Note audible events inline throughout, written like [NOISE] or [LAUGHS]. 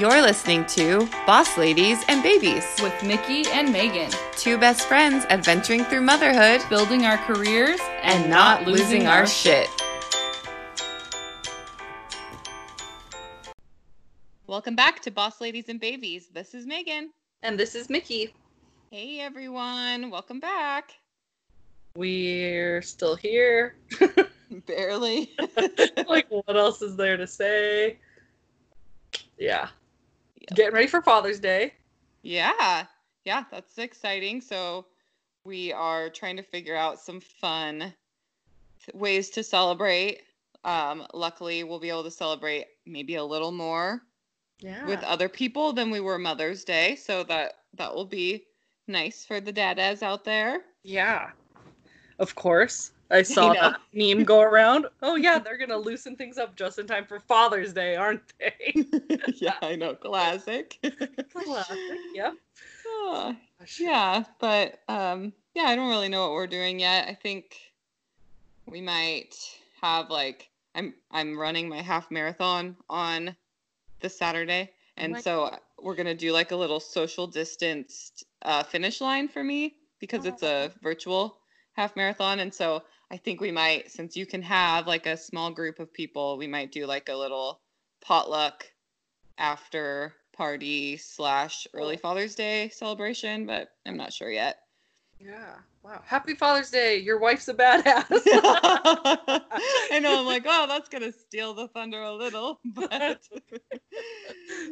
You're listening to Boss Ladies and Babies, with Mickey and Megan, two best friends adventuring through motherhood building our careers and not losing our shit. Welcome back to Boss Ladies and Babies. This is Megan. And this is Mickey. Hey everyone, welcome back. We're still here. [LAUGHS] Barely. [LAUGHS] like, what else is there to say? Yeah. Getting ready for Father's Day. Yeah. Yeah, that's exciting. So, we are trying to figure out some fun ways to celebrate. Um, luckily, we'll be able to celebrate maybe a little more yeah. with other people than we were Mother's Day. So that that will be nice for the dadas out there. Yeah. Of course. I [LAUGHS] saw that meme go around. Oh yeah, they're gonna loosen things up just in time for Father's Day, aren't they? [LAUGHS] yeah, I know. Classic. Classic. Yep. [LAUGHS] Oh, yeah, but um, yeah, I don't really know what we're doing yet. I think we might have like I'm I'm running my half marathon on this Saturday, and oh so we're gonna do like a little social distanced uh, finish line for me because oh. it's a virtual half marathon, and so I think we might, since you can have like a small group of people, we might do like a little potluck after party slash early Father's Day celebration, but I'm not sure yet. Yeah. Wow. Happy Father's Day. Your wife's a badass. [LAUGHS] I know. I'm like, oh, that's gonna steal the thunder a little, [LAUGHS] but [LAUGHS]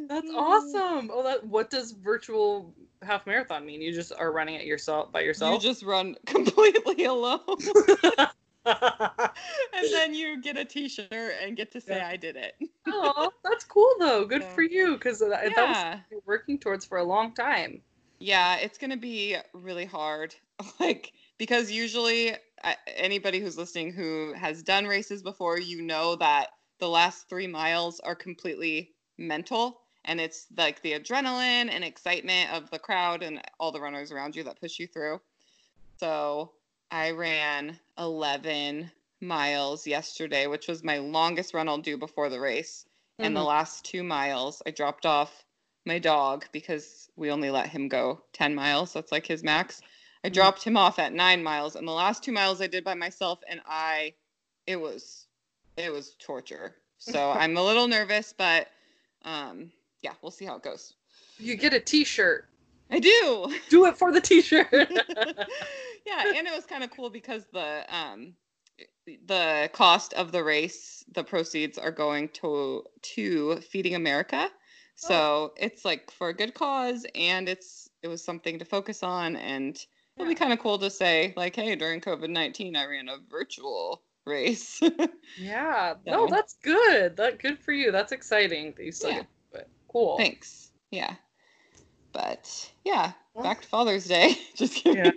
that's awesome. Oh, that. What does virtual half marathon mean? You just are running it yourself by yourself. You just run [LAUGHS] completely alone. [LAUGHS] and then you get a T-shirt and get to say yeah. I did it. oh, that's cool though. Good for you because yeah. that was working towards for a long time. Yeah, it's gonna be really hard. [LAUGHS] Like because usually uh, anybody who's listening who has done races before, you know that the last three miles are completely mental and it's like the adrenaline and excitement of the crowd and all the runners around you that push you through. So I ran 11 miles yesterday, which was my longest run I'll do before the race. Mm-hmm. And the last two miles, I dropped off my dog because we only let him go 10 miles. That's like his max. I mm-hmm. dropped him off at nine miles, and the last two miles I did by myself, and I, it was, it was torture. So [LAUGHS] I'm a little nervous, but um, yeah, we'll see how it goes. You get a T-shirt. I do. Do it for the T-shirt. [LAUGHS] [LAUGHS] yeah, and it was kind of cool because the um the cost of the race, the proceeds are going to to Feeding America. So oh. it's like for a good cause, and it's it was something to focus on, and it'll be kind of cool to say like, hey, during COVID nineteen, I ran a virtual race. [LAUGHS] yeah, so. no, that's good. That good for you. That's exciting that you still yeah. Cool. Thanks. Yeah. But yeah, back to Father's Day. [LAUGHS] Just kidding.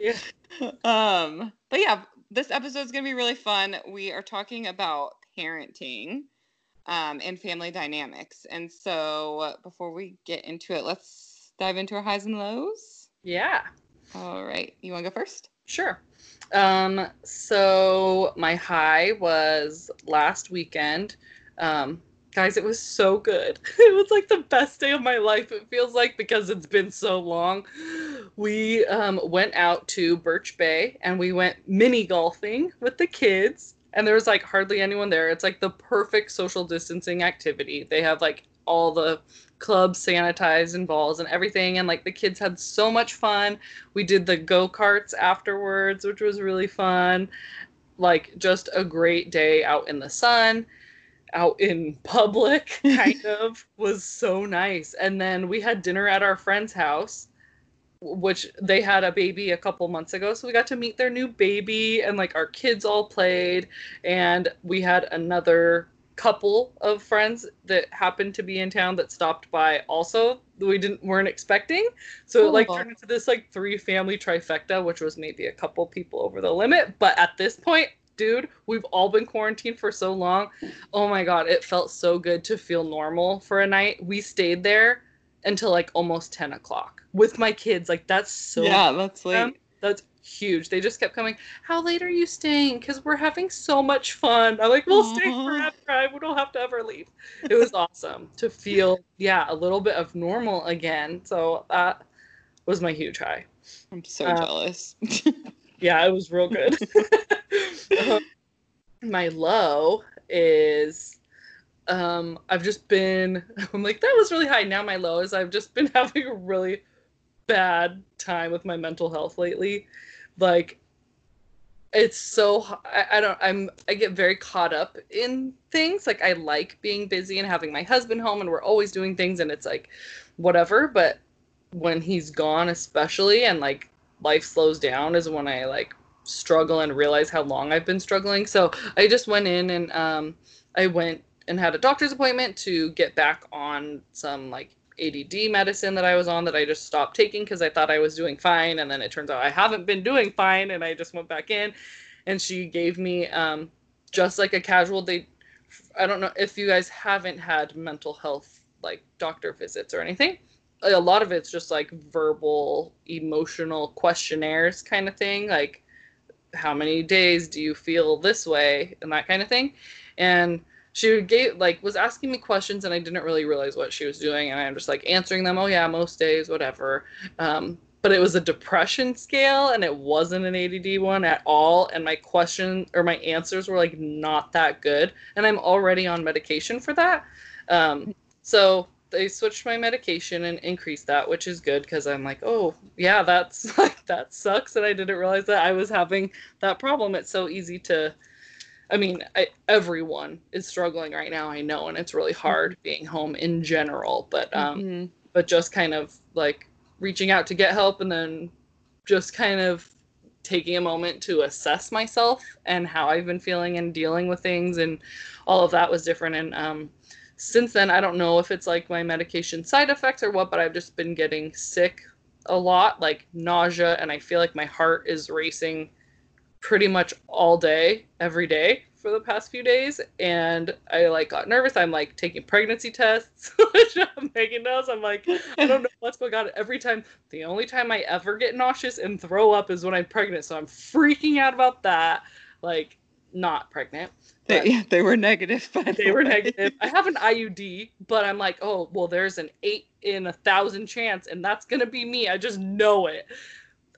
Yeah. yeah. [LAUGHS] um, but yeah, this episode is gonna be really fun. We are talking about parenting um, and family dynamics. And so before we get into it, let's dive into our highs and lows. Yeah. All right. You want to go first? Sure. Um, so my high was last weekend. Um, Guys, it was so good. [LAUGHS] It was like the best day of my life, it feels like, because it's been so long. We um, went out to Birch Bay and we went mini golfing with the kids, and there was like hardly anyone there. It's like the perfect social distancing activity. They have like all the clubs sanitized and balls and everything and like the kids had so much fun we did the go-karts afterwards which was really fun like just a great day out in the sun out in public [LAUGHS] kind of was so nice. And then we had dinner at our friend's house which they had a baby a couple months ago so we got to meet their new baby and like our kids all played. And we had another couple of friends that happened to be in town that stopped by also we didn't weren't expecting. So cool. it like turned into this like three family trifecta which was maybe a couple people over the limit. But at this point dude, we've all been quarantined for so long. Oh my god, it felt so good to feel normal for a night. We stayed there until like almost 10 o'clock with my kids. Like that's so Yeah, that's late. That's huge. They just kept coming. How late are you staying? Because we're having so much fun. I'm like, we'll stay forever. I we don't have to ever leave. It was awesome to feel, yeah, a little bit of normal again. So that was my huge high. I'm so uh, jealous. [LAUGHS] yeah, it was real good. [LAUGHS] [LAUGHS] my low is um I've just been [LAUGHS] I'm like that was really high. Now my low is I've just been having a really bad time with my mental health lately. Like it's so I, I don't I'm I get very caught up in things. Like I like being busy and having my husband home and we're always doing things and it's like whatever, but when he's gone especially and like life slows down is when I like struggle and realize how long I've been struggling. So I just went in and um I went and had a doctor's appointment to get back on some like ADD medicine that I was on that I just stopped taking because I thought I was doing fine. And then it turns out I haven't been doing fine. And I just went back in and she gave me um, just like a casual day. I don't know if you guys haven't had mental health like doctor visits or anything. A lot of it's just like verbal, emotional questionnaires kind of thing. Like, how many days do you feel this way? And that kind of thing. And she gave like was asking me questions and I didn't really realize what she was doing and I'm just like answering them. Oh yeah, most days, whatever. Um, but it was a depression scale and it wasn't an ADD one at all. And my question or my answers were like not that good. And I'm already on medication for that. Um, so they switched my medication and increased that, which is good because I'm like, oh yeah, that's [LAUGHS] like that sucks. And I didn't realize that I was having that problem. It's so easy to I mean, I, everyone is struggling right now. I know, and it's really hard mm-hmm. being home in general. But um, mm-hmm. but just kind of like reaching out to get help, and then just kind of taking a moment to assess myself and how I've been feeling and dealing with things, and all of that was different. And um, since then, I don't know if it's like my medication side effects or what, but I've just been getting sick a lot, like nausea, and I feel like my heart is racing pretty much all day, every day for the past few days. And I like got nervous. I'm like taking pregnancy tests, [LAUGHS] which Megan knows. I'm like, I don't know what's going on. Every time, the only time I ever get nauseous and throw up is when I'm pregnant. So I'm freaking out about that. Like, not pregnant. They, yeah, [LAUGHS] they were negative. But they the were negative. I have an [LAUGHS] IUD, but I'm like, oh, well, there's an eight in a thousand chance, and that's gonna be me. I just know it.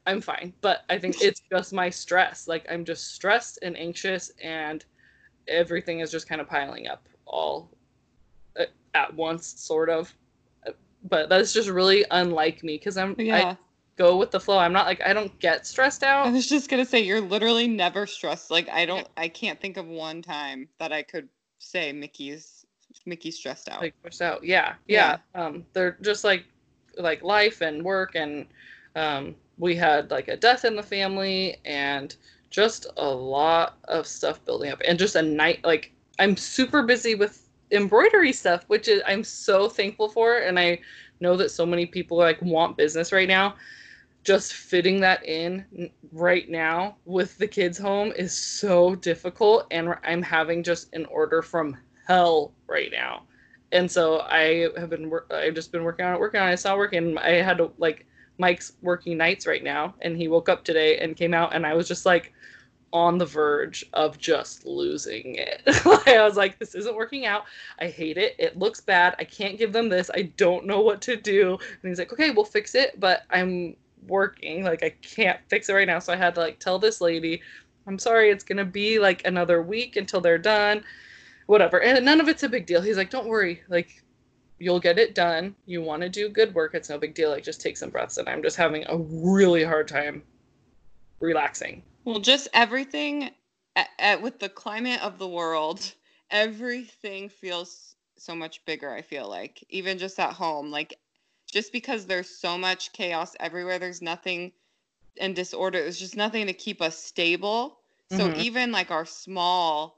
I'm fine. But I think it's just my stress. Like I'm just stressed and anxious and everything is just kind of piling up all uh, at once sort of. But that's just really unlike me cuz I'm yeah. Go with the flow. I'm not like I don't get stressed out. I was just going to say you're literally never stressed. Like I don't I can't think of one time that I could say Mickey's Mickey's stressed out. Like stressed out. Yeah. Yeah. yeah. Um they're just like like life and work and um we had like a death in the family and just a lot of stuff building up and just a night like i'm super busy with embroidery stuff which is i'm so thankful for and i know that so many people like want business right now just fitting that in right now with the kids home is so difficult and i'm having just an order from hell right now and so i have been i've just been working on it working on it it's not working i had to like Mike's working nights right now, and he woke up today and came out, and I was just like on the verge of just losing it. [LAUGHS] I was like, this isn't working out. I hate it. It looks bad. I can't give them this. I don't know what to do. And he's like, okay, we'll fix it, but I'm working. Like, I can't fix it right now. So I had to like tell this lady, I'm sorry, it's gonna be like another week until they're done. Whatever. And none of it's a big deal. He's like, don't worry. Like, you'll get it done. You want to do good work, it's no big deal. Like just take some breaths. And I'm just having a really hard time relaxing. Well, just everything at, at, with the climate of the world, everything feels so much bigger. I feel like even just at home, like just because there's so much chaos everywhere, there's nothing and disorder. There's just nothing to keep us stable. So mm-hmm. even like our small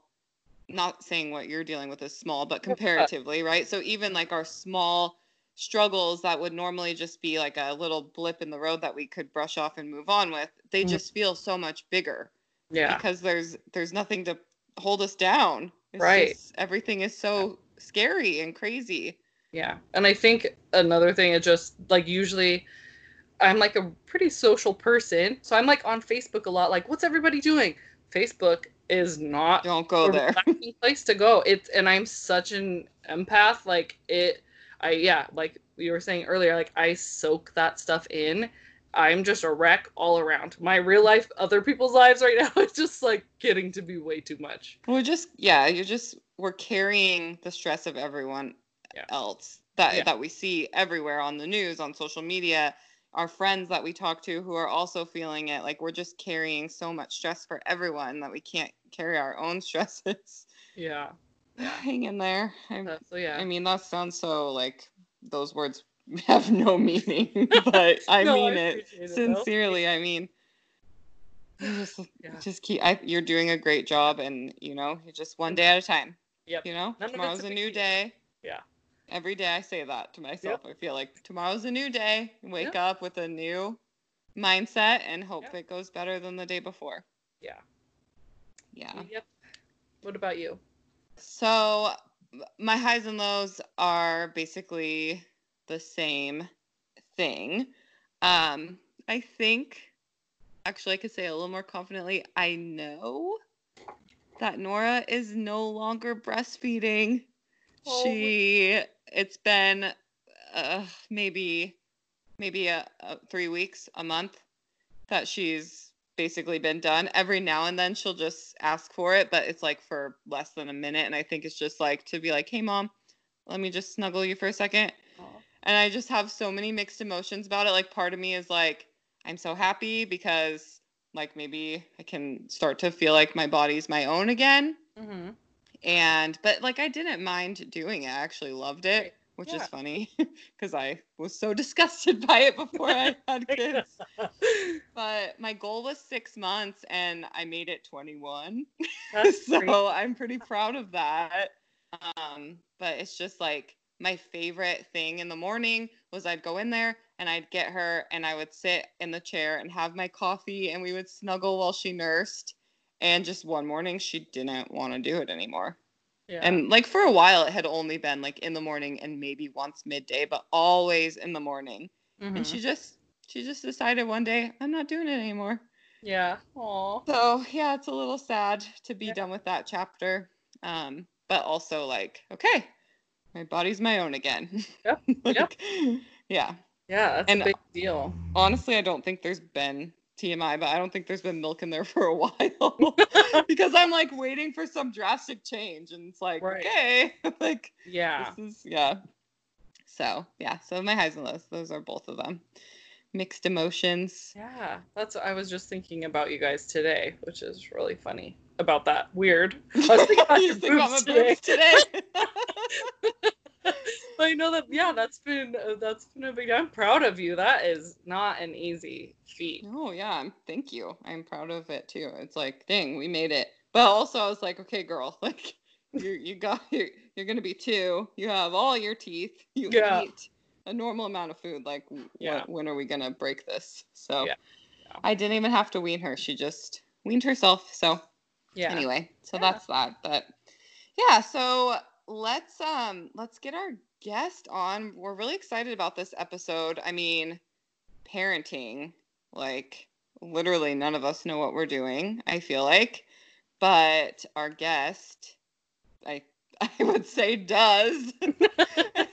not saying what you're dealing with is small, but comparatively, right? So even like our small struggles that would normally just be like a little blip in the road that we could brush off and move on with, they mm-hmm. just feel so much bigger. Yeah. Because there's there's nothing to hold us down. It's right. Just, everything is so scary and crazy. Yeah. And I think another thing is just like usually I'm like a pretty social person. So I'm like on Facebook a lot, like, what's everybody doing? Facebook is not Don't go a there. [LAUGHS] place to go. It's and I'm such an empath. Like it I yeah, like you were saying earlier, like I soak that stuff in. I'm just a wreck all around. My real life, other people's lives right [LAUGHS] now, it's just like getting to be way too much. We're just yeah, you're just we're carrying the stress of everyone Yeah. else that Yeah. that we see everywhere on the news, on social media, our friends that we talk to who are also feeling it. Like we're just carrying so much stress for everyone that we can't carry our own [LAUGHS] stresses. Yeah. [LAUGHS] Hang in there. I, so yeah. I mean, that sounds so like those words [LAUGHS] have no meaning, but I No, mean I it it, though. sincerely. I mean, just Yeah. just keep. I, you're doing a great job, and you know, just one day at a time. Yep. You know, None tomorrow's a new day. Yeah. Every day I say that to myself. I feel like tomorrow's a new day. Wake up with a new mindset and hope Yep. it goes better than the day before. Yeah. Yeah. Yep. What about you? So my highs and lows are basically the same thing. Um, I think actually I could say a little more confidently, I know that Nora is no longer breastfeeding. Oh. She it's been uh, maybe maybe a, a 3 weeks, a month that she's basically been done. Every now and then she'll just ask for it, but it's like for less than a minute. And I think it's just like to be like, hey, mom, let me just snuggle you for a second. And I just have so many mixed emotions about it. Like, part of me is like, I'm so happy because, like, maybe I can start to feel like my body's my own again. Mm-hmm. And, but like, I didn't mind doing it. I actually loved it, which Yeah. is funny [LAUGHS] because I was so [LAUGHS] disgusted by it before I [LAUGHS] had kids but my goal was six months and I made it 21. So great. I'm pretty proud of that. Um, but it's just like my favorite thing in the morning was I'd go in there and I'd get her and I would sit in the chair and have my coffee and we would snuggle while she nursed. And just one morning she didn't want to do it anymore. Yeah. And like for a while it had only been like in the morning and maybe once midday, but always in the morning. And Mhm. she just she just decided one day I'm not doing it anymore. yeah. Aw. So yeah, it's a little sad to be Yeah. done with that chapter. Um, but also like, okay, my body's my own again. [LAUGHS] Yep, Like, yep. Yeah. Yeah, that's And- a big deal. Honestly, I don't think there's been TMI, but I don't think there's been milk in there for a [LAUGHS] while [LAUGHS] because I'm like waiting for some drastic change, and it's like, Right. okay, [LAUGHS] like Yeah. this is yeah. So yeah, so my highs and lows, those are both of them. Mixed emotions. Yeah. That's I was just thinking about you guys today, which is really funny about that. Weird. I was thinking about You your boobs today. today? I know that. Yeah, that's been uh, that's been a big. I'm proud of you. That is not an easy feat. No, yeah, thank you. I'm proud of it too. It's like, dang, we made it. But also I was like, okay, girl, [LAUGHS] like you you got you're, you're gonna be two. You have all your teeth. You Yeah. eat a normal amount of food. Like Yeah. what, when are we gonna break this? So Yeah. Yeah. I didn't even have to wean her. She just weaned herself. So Yeah. anyway, so that's that. But yeah, so let's um let's get our guest on. We're really excited about this episode. I mean, parenting, like literally none of us know what we're doing, I feel like. But our guest, I [LAUGHS] I would say does. [LAUGHS]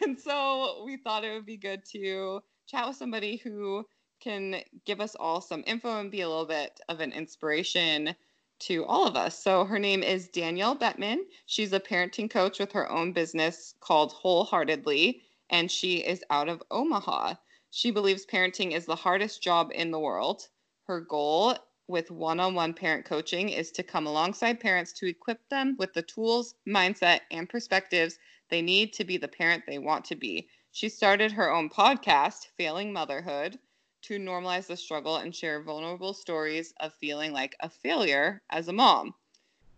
and so we thought it would be good to chat with somebody who can give us all some info and be a little bit of an inspiration to all of us. So her name is Danielle Bettmann. She's a parenting coach with her own business called Wholeheartedly, and she is out of Omaha. She believes parenting is the hardest job in the world. Her goal with one on one parent coaching is to come alongside parents to equip them with the tools, mindset, and perspectives they need to be the parent they want to be. She started her own podcast, Failing Motherhood, to normalize the struggle and share vulnerable stories of feeling like a failure as a mom.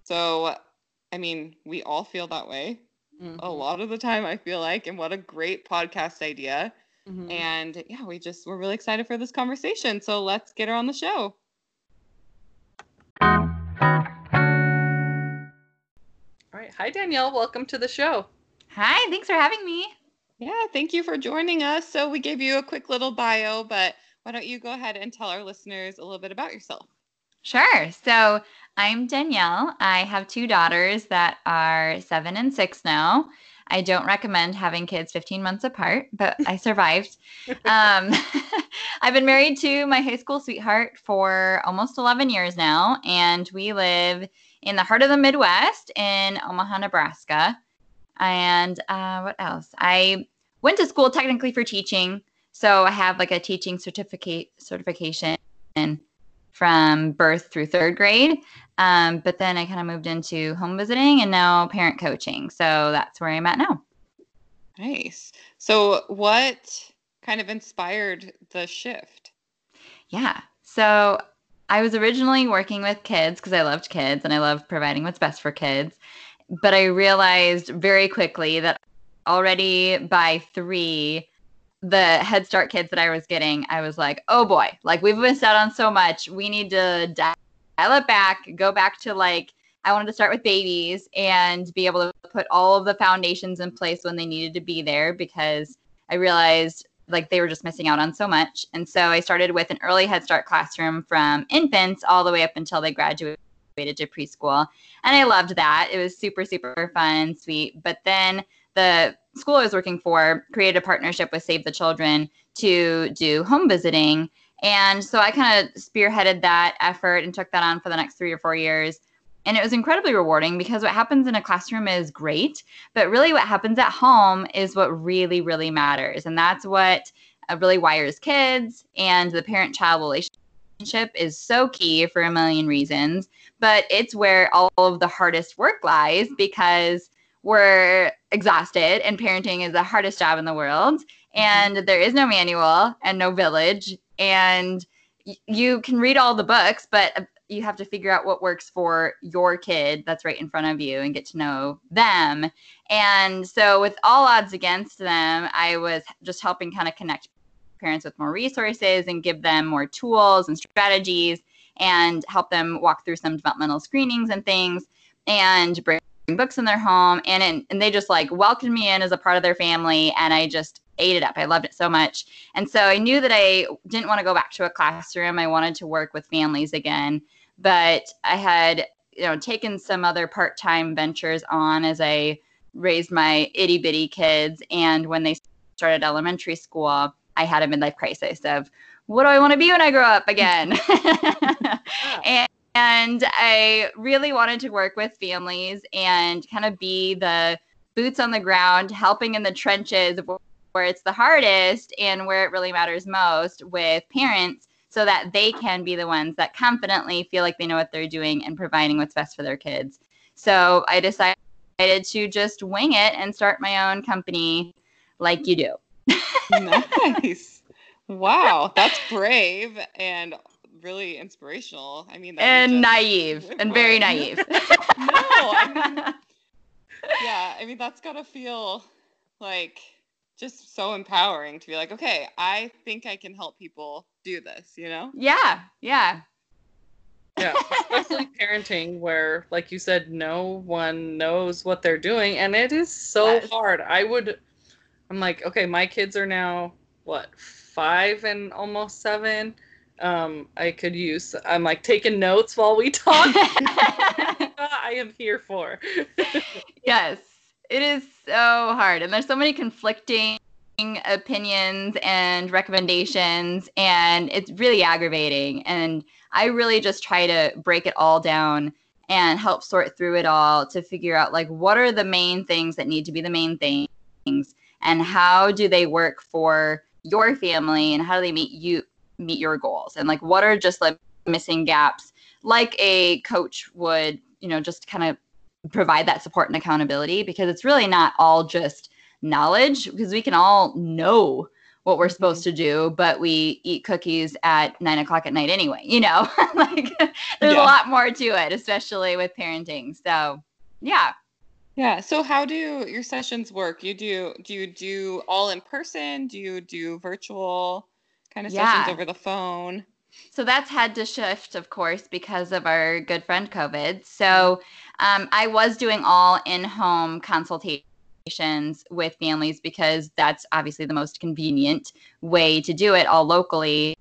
So, I mean, we all feel that way a Mhm. lot of the time, I feel like, and what a great podcast idea. Mhm. And yeah, we just, we're really excited for this conversation. So let's get her on the show. All right. Hi, Danielle. Welcome to the show. Hi, thanks for having me. Yeah, thank you for joining us. So we gave you a quick little bio, but why don't you go ahead and tell our listeners a little bit about yourself? Sure. So I'm Danielle. I have two daughters that are seven and six now. I don't recommend having kids 15 months apart, but I [LAUGHS] survived. um, [LAUGHS] I've been married to my high school sweetheart for almost 11 years now, and we live in the heart of the Midwest in Omaha, Nebraska. And uh, what else? I went to school technically for teaching, so I have like a teaching certificate certification from birth through third grade. Um, but then I kind of moved into home visiting and now parent coaching. So that's where I'm at now. Nice. So, what kind of inspired the shift? Yeah. So, I was originally working with kids because I loved kids and I love providing what's best for kids. But I realized very quickly that already by three, the Head Start kids that I was getting, I was like, oh boy, like we've missed out on so much. We need to dial it back, go back to like, I wanted to start with babies and be able to put all of the foundations in place when they needed to be there because I realized like they were just missing out on so much. And so I started with an early Head Start classroom from infants all the way up until they graduated to preschool. And I loved that. It was super, super fun, sweet. But then the school I was working for created a partnership with Save the Children to do home visiting. And so I kind of spearheaded that effort and took that on for the next three or four years. And it was incredibly rewarding because what happens in a classroom is great, but really what happens at home is what really, really matters. And that's what uh, really wires kids and the parent child relationship is so key for a million reasons. But it's where all of the hardest work lies because we're exhausted and parenting is the hardest job in the world. Mm-hmm. and there is no manual and no village. And y- you can read all the books but uh, you have to figure out what works for your kid that's right in front of you and get to know them. And so with all odds against them i was just helping kind of connect parents with more resources and give them more tools and strategies and help them walk through some developmental screenings and things and bring books in their home and in, and they just like welcomed me in as a part of their family and I just ate it up. I loved it so much. And so I knew that I didn't want to go back to a classroom. I wanted to work with families again, but I had you know taken some other part-time ventures on as I raised my itty bitty kids and when they started elementary school, I had a midlife crisis of what do I want to be when I grow up again? [LAUGHS] and and I really wanted to work with families and kind of be the boots on the ground, helping in the trenches where it's the hardest and where it really matters most with parents so that they can be the ones that confidently feel like they know what they're doing and providing what's best for their kids. So I decided to just wing it and start my own company like you do. nice. Wow, that's brave and really inspirational. I mean, and naive and very [LAUGHS] naive. no, I mean, yeah, I mean that's gotta feel like just so empowering to be like, okay, I think I can help people do this. You know? Yeah, yeah. Yeah, especially [LAUGHS] parenting, where, like you said, no one knows what they're doing, and it is so yes. hard. I would, I'm like, okay, my kids are now what five and almost seven um, I could use. I'm like taking notes while we talk. [LAUGHS] I am here for. [LAUGHS] yes, it is so hard, and there's so many conflicting opinions and recommendations, and it's really aggravating. And I really just try to break it all down and help sort through it all to figure out like what are the main things that need to be the main things and how do they work for your family and how do they meet you meet your goals and like what are just like missing gaps like a coach would you know just kind of provide that support and accountability because it's really not all just knowledge because we can all know what we're mm-hmm. supposed to do, but we eat cookies at nine o'clock at night anyway. You know, [LAUGHS] like there's yeah. a lot more to it, especially with parenting. So, yeah. Yeah. So, how do your sessions work? You do do you do all in person? Do you do virtual? Kind of yeah. sessions over the phone. So that's had to shift, of course, because of our good friend COVID. So um, I was doing all in home consultations with families because that's obviously the most convenient way to do it all locally.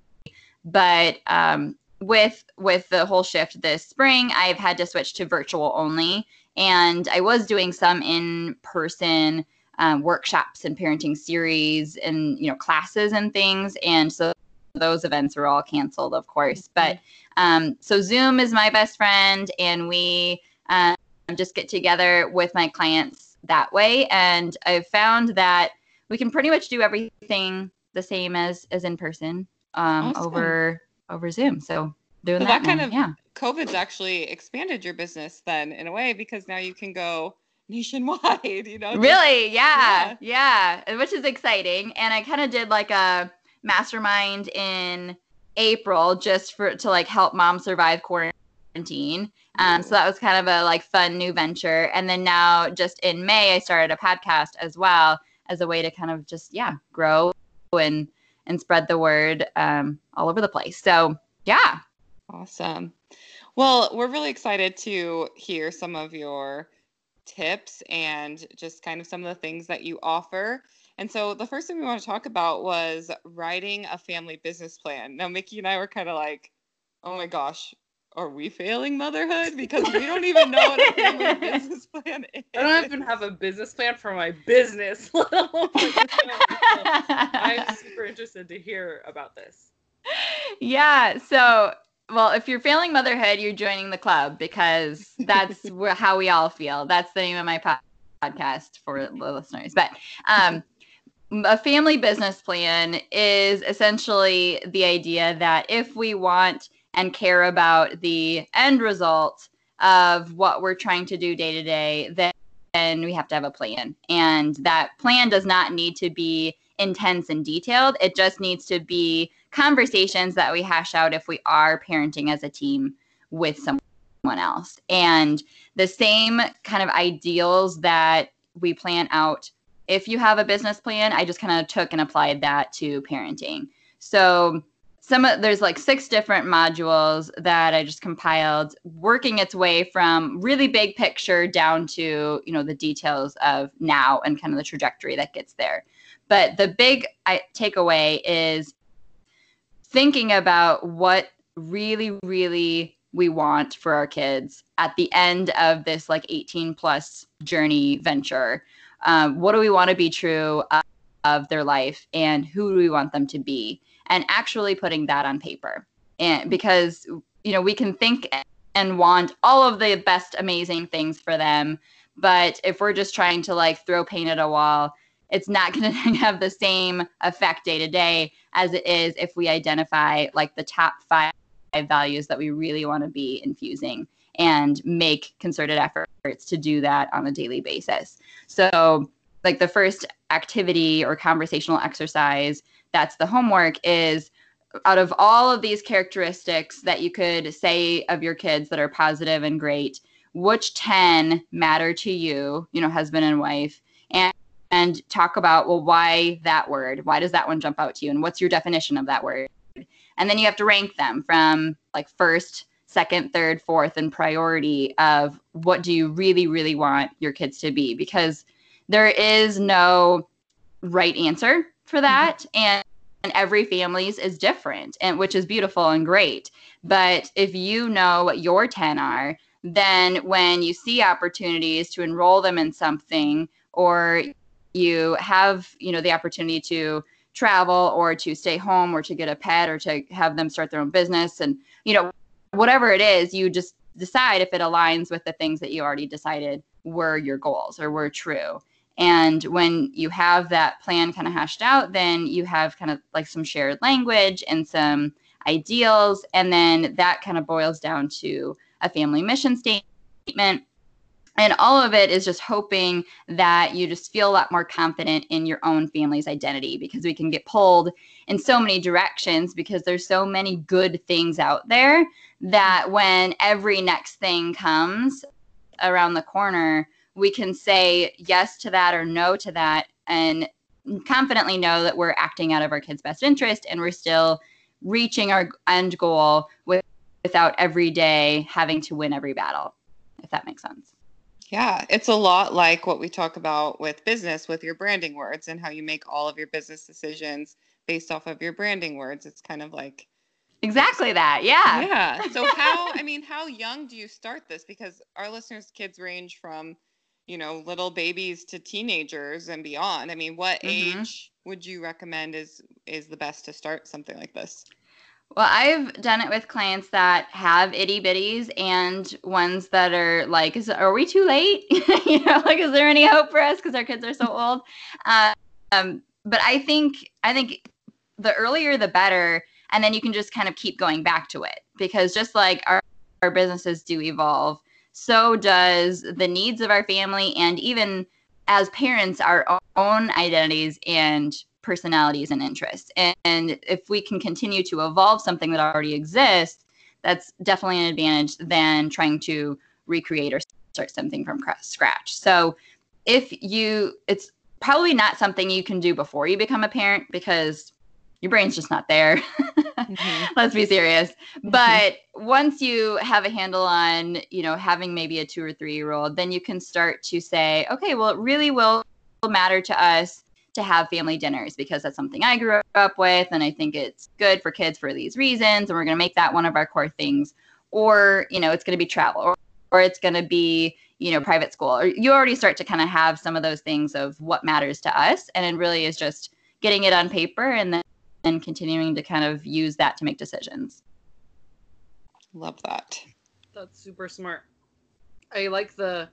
but um, with with the whole shift this spring, I've had to switch to virtual only, and I was doing some in person um, workshops and parenting series and you know classes and things, and so those events were all canceled, of course. Mm-hmm. But um, so Zoom is my best friend, and we um, just get together with my clients that way. And I've found that we can pretty much do everything the same as as in person um, awesome. over over Zoom. So doing so that, that kind of yeah. COVID's actually expanded your business then in a way because now you can go nationwide. [LAUGHS] You know, really, yeah, yeah, yeah, which is exciting. And I kind of did like a mastermind in April just for to like help mom survive quarantine. Um, so that was kind of a like fun new venture. And then now just in May, I started a podcast as well as a way to kind of just yeah grow and and spread the word um, all over the place. So yeah, awesome. Well, we're really excited to hear some of your tips and just kind of some of the things that you offer. And so the first thing we want to talk about was writing a family business plan. Now, Mickey and I were kind of like, oh my gosh, are we failing motherhood? Because we don't even know what a family [LAUGHS] business plan is. I don't even have a business plan for my business, [LAUGHS] I'm super interested to hear about this. [LAUGHS] Yeah. So, well, if you're failing motherhood, you're joining the club because that's [LAUGHS] how we all feel. That's the name of my podcast for the listeners. But um, a family business plan is essentially the idea that if we want and care about the end result of what we're trying to do day to day, then we have to have a plan. And that plan does not need to be intense and detailed. It just needs to be conversations that we hash out if we are parenting as a team with someone else. And the same kind of ideals that we plan out if you have a business plan, I just kind of took and applied that to parenting. So some of, there's like six different modules that I just compiled, working its way from really big picture down to you know the details of now and kind of the trajectory that gets there. But the big takeaway is thinking about what really, really we want for our kids at the end of this like 18 plus journey venture. Um, what do we want to be true of, of their life and who do we want them to be? And actually putting that on paper. And because you know we can think and want all of the best amazing things for them but if we're just trying to like throw paint at a wall it's not going [LAUGHS] to have the same effect day to day as it is if we identify like the top five values that we really want to be infusing and make concerted efforts to do that on a daily basis. So, like the first activity or conversational exercise that's the homework is out of all of these characteristics that you could say of your kids that are positive and great, which 10 matter to you, you know, husband and wife, and talk about well why that word why does that one jump out to you and what's your definition of that word and then you have to rank them from like first second, third, fourth, and priority of what do you really, really want your kids to be because there is no right answer for that. Mm-hmm. And and every family's is different and which is beautiful and great but if you know what your 10 are then when you see opportunities to enroll them in something or you have you know the opportunity to travel or to stay home or to get a pet or to have them start their own business and you know whatever it is, you just decide if it aligns with the things that you already decided were your goals or were true. And when you have that plan kind of hashed out, then you have kind of like some shared language and some ideals. And then that kind of boils down to a family mission statement. And all of it is just hoping that you just feel a lot more confident in your own family's identity because we can get pulled in so many directions because there's so many good things out there that when every next thing comes around the corner, we can say yes to that or no to that and confidently know that we're acting out of our kids' best interest and we're still reaching our end goal with, without every day having to win every battle, if that makes sense. Yeah, it's a lot like what we talk about with business with your branding words and how you make all of your business decisions based off of your branding words. It's kind of like Exactly that. Yeah. Yeah. So how I [LAUGHS] mean, how young do you start this? Because our listeners' kids range from, you know, little babies to teenagers and beyond. I mean, what Mhm. age would you recommend is is the best to start something like this? Well, I've done it with clients that have itty bitties and ones that are like, is, are we too late? [LAUGHS] you know, like, is there any hope for us because our kids are so [LAUGHS] old? Um, but I think I think the earlier the better, and then you can just kind of keep going back to it because just like our our businesses do evolve, so does the needs of our family and even as parents our own identities and personalities and interests. And, and if we can continue to evolve something that already exists, that's definitely an advantage than trying to recreate or start something from scratch. So if you, it's probably not something you can do before you become a parent because your brain's just not there. Mm-hmm. [LAUGHS] Let's be serious. Mm-hmm. But once you have a handle on, you know, having maybe a two or three year old, then you can start to say, okay, well, it really will matter to us to have family dinners because that's something I grew up with. And I think it's good for kids for these reasons. And we're going to make that one of our core things. Or, you know, it's going to be travel or, or it's going to be, you know, private school. Or you already start to kind of have some of those things of what matters to us. And it really is just getting it on paper and then and continuing to kind of use that to make decisions. Love that. That's super smart. I like the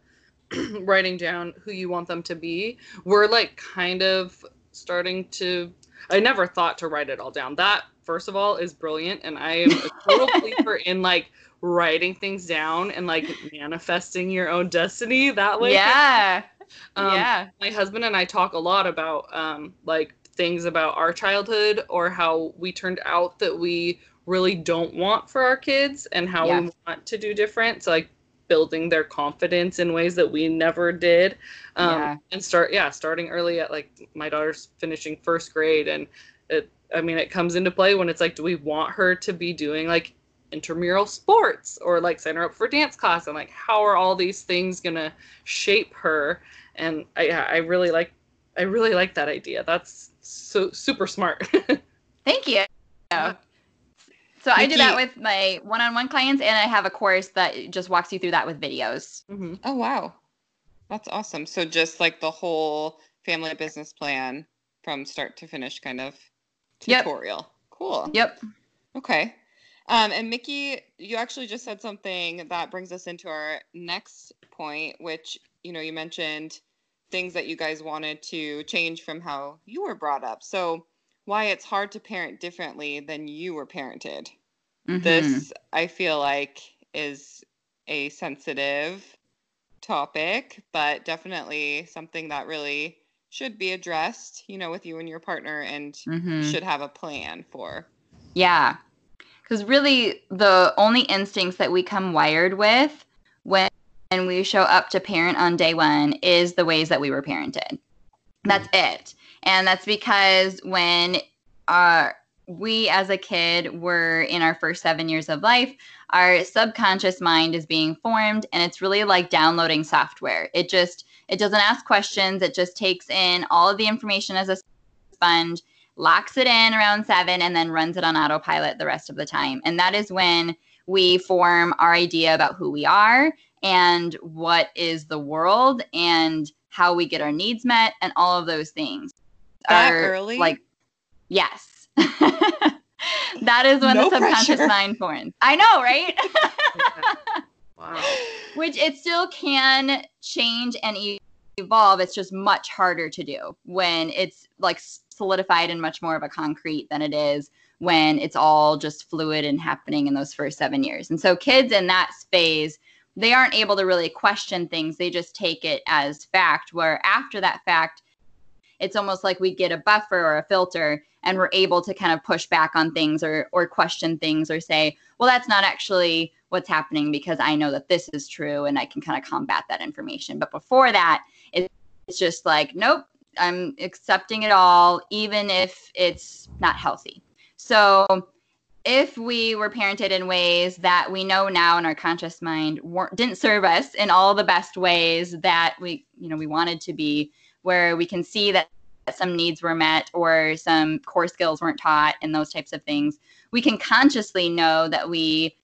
[CLEARS THROAT] writing down who you want them to be. We're like kind of starting to. I never thought to write it all down. That first of all is brilliant, and I am a total [LAUGHS] believer in like writing things down and like manifesting your own destiny that way. Yeah. [LAUGHS] Um, yeah. my husband and I talk a lot about um, like things about our childhood or how we turned out that we really don't want for our kids and how Yeah. we want to do different. So like building their confidence in ways that we never did. Um, Yeah. and start yeah, starting early at like my daughter's finishing first grade and it I mean it comes into play when it's like do we want her to be doing like intramural sports or like sign her up for dance class and like how are all these things gonna shape her and I I really like I really like that idea. That's so super smart. [LAUGHS] Thank you. Yeah. So I do that with my one-on-one clients, and I have a course that just walks you through that with videos. hmm Oh wow. That's awesome. So just like the whole family business plan from start to finish kind of Yep. tutorial. Cool. Yep. Okay. Um, and Mickey, you actually just said something that brings us into our next point, which, you know, you mentioned things that you guys wanted to change from how you were brought up. So, why it's hard to parent differently than you were parented. Mhm. This, I feel like, is a sensitive topic, but definitely something that really should be addressed, you know, with you and your partner and Mhm. should have a plan for. Yeah. Because really, the only instincts that we come wired with when we show up to parent on day one is the ways that we were parented. That's it. And that's because when uh, we as a kid were in our first seven years of life, our subconscious mind is being formed and it's really like downloading software. It just, it doesn't ask questions. It just takes in all of the information as a sponge locks it in around seven and then runs it on autopilot the rest of the time. And that is when we form our idea about who we are and what is the world and how we get our needs met and all of those things. That are, early? Like, yes. [LAUGHS] that is when No the subconscious pressure. mind forms. I know, right? [LAUGHS] Wow. which it still can change and evolve it's just much harder to do when it's like solidified and much more of a concrete than it is when it's all just fluid and happening in those first seven years and so kids in that phase they aren't able to really question things they just take it as fact where after that fact it's almost like we get a buffer or a filter and we're able to kind of push back on things or or question things or say well that's not actually what's happening because i know that this is true and i can kind of combat that information. But before that it's just like nope i'm accepting it all even if it's not healthy. So if we were parented in ways that we know now in our conscious mind weren't, didn't serve us in all the best ways that we you know we wanted to be where we can see that some needs were met or some core skills weren't taught and those types of things. We can consciously know that we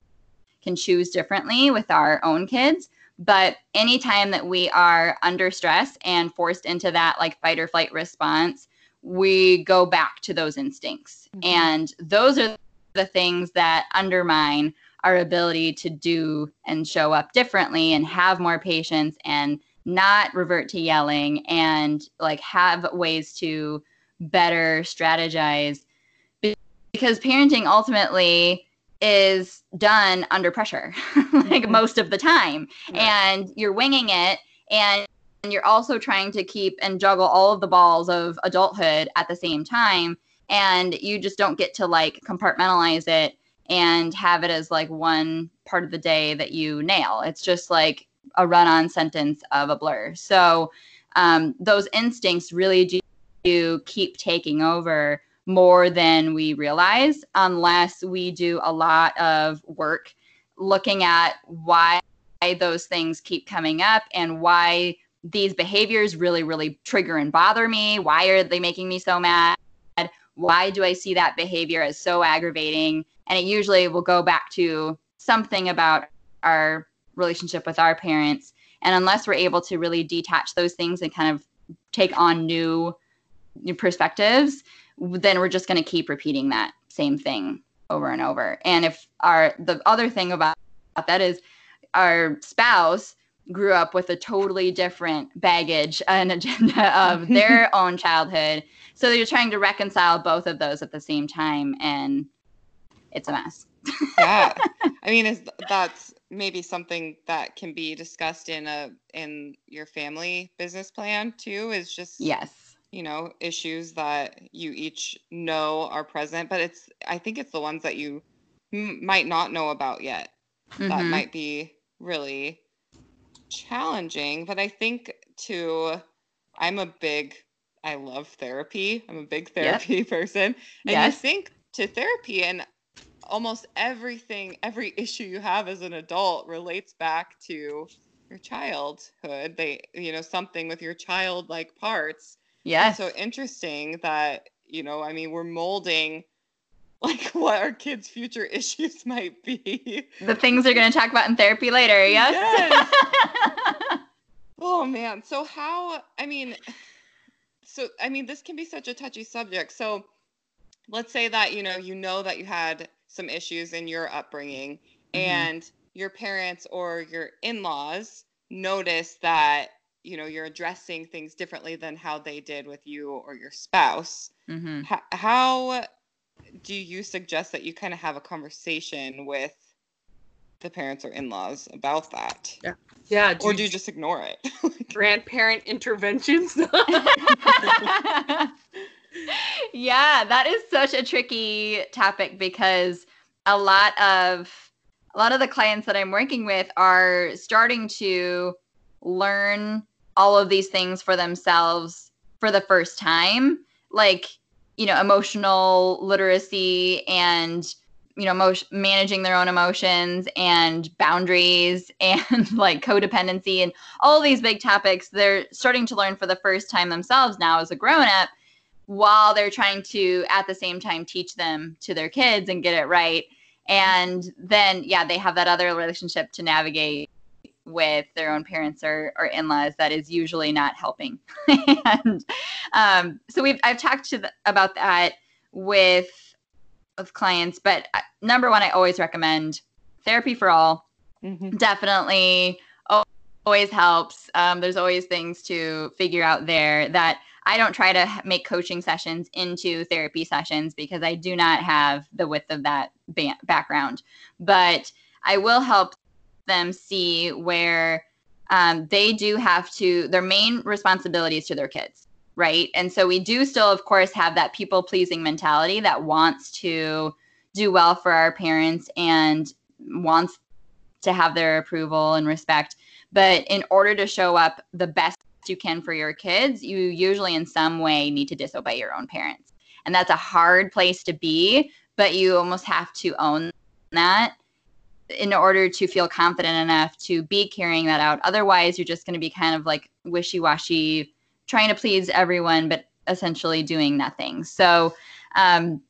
can choose differently with our own kids. But anytime that we are under stress and forced into that like fight or flight response, we go back to those instincts. Mm-hmm. And those are the things that undermine our ability to do and show up differently and have more patience and not revert to yelling and like have ways to better strategize because parenting ultimately is done under pressure [LAUGHS] like mm-hmm. most of the time. And you're winging it and you're also trying to keep and juggle all of the balls of adulthood at the same time and you just don't get to like compartmentalize it and have it as like one part of the day that you nail. It's just like a run on sentence of a blur. So um, those instincts really do, do keep taking over more than we realize unless we do a lot of work looking at why those things keep coming up and why these behaviors really really trigger and bother me. Why are they making me so mad? Why do i see that behavior as so aggravating? And it usually will go back to something about our relationship with our parents. And unless we're able to really detach those things and kind of take on new new perspectives, then we're just going to keep repeating that same thing over and over. And if our the other thing about, about that is our spouse grew up with a totally different baggage and agenda [LAUGHS] of [LAUGHS] their own childhood. So you're trying to reconcile both of those at the same time and it's a mess. yeah. [LAUGHS] I mean, that's maybe something that can be discussed in a in your family business plan too is just yes you know issues that you each know are present but it's i think it's the ones that you m- might not know about yet mm-hmm. that might be really challenging but i think too i'm a big i love therapy i'm a big therapy yep. [LAUGHS] person and yes. you think to therapy and almost everything, every [LAUGHS] issue you have as an adult relates back to your childhood. They, you know, something with your childlike parts. Yes. so interesting that, you know, I mean, we're molding [LAUGHS] like what our kids' future [LAUGHS] issues might be. The things they're going to talk about in therapy later. Yes. yes. oh, man. So, how, I mean, so, I mean, this can be such a touchy subject. So, let's say that, you know, you know that you had some issues in your upbringing mm-hmm. and your parents or your in-laws notice that you know you're addressing things differently than how they did with you or your spouse. Mm-hmm. how, how do you suggest that you kind of have a conversation with the parents or in-laws about that? Yeah. Yeah do or do you just ignore it? [LAUGHS] Grandparent interventions [LAUGHS] [LAUGHS] yeah, that is such a tricky topic because a lot of a lot of the clients that I'm working with are starting to learn all of these things for themselves for the first time, like you know, emotional literacy and you know, mo- managing their own emotions and boundaries [LAUGHS] and like codependency and all these big topics. They're starting to learn for the first time themselves now as a grown up while they're trying to at the same time teach them to their kids and get it right. And then yeah they have that other relationship to navigate with their own parents or, or in-laws that is usually not helping. [LAUGHS] And um, so we've i've talked to the, about that with with clients but uh, number one i always recommend therapy for all. Mm-hmm. definitely always helps. Um, there's always things to figure out there that I don't try to make coaching sessions into therapy sessions because I do not have the width of that ba- background. But I will help them see where um, they do have to, their main responsibilities to their kids, right? And so we do still, of course, have that people pleasing mentality that wants to do well for our parents and wants to have their approval and respect. But in order to show up the best you can for your kids, you usually in some way need to disobey your own parents. And that's a hard place to be, but you almost have to own that in order to feel confident enough to be carrying that out. Otherwise, you're just going to be kind of like wishy washy, trying to please everyone, but essentially doing nothing. So, um,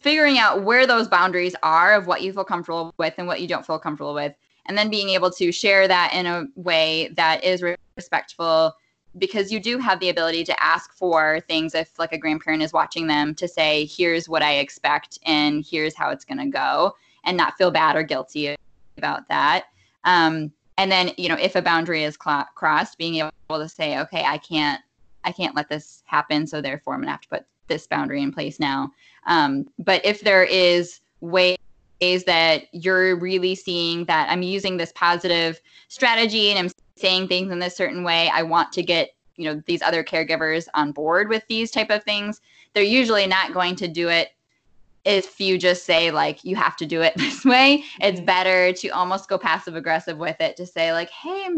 figuring out where those boundaries are of what you feel comfortable with and what you don't feel comfortable with, and then being able to share that in a way that is respectful because you do have the ability to ask for things if like a grandparent is watching them to say here's what i expect and here's how it's going to go and not feel bad or guilty about that. Um, and then you know if a boundary is cl- crossed being able to say okay i can't i can't let this happen so therefore i'm going to have to put this boundary in place now. Um, but if there is ways that you're really seeing that i'm using this positive strategy and i'm saying things in this certain way. I want to get you know these other caregivers on board with these type of things. They're usually not going to do it if you just say like you have to do it [LAUGHS] this way. It's mm-hmm. better to almost go passive aggressive with it to say like hey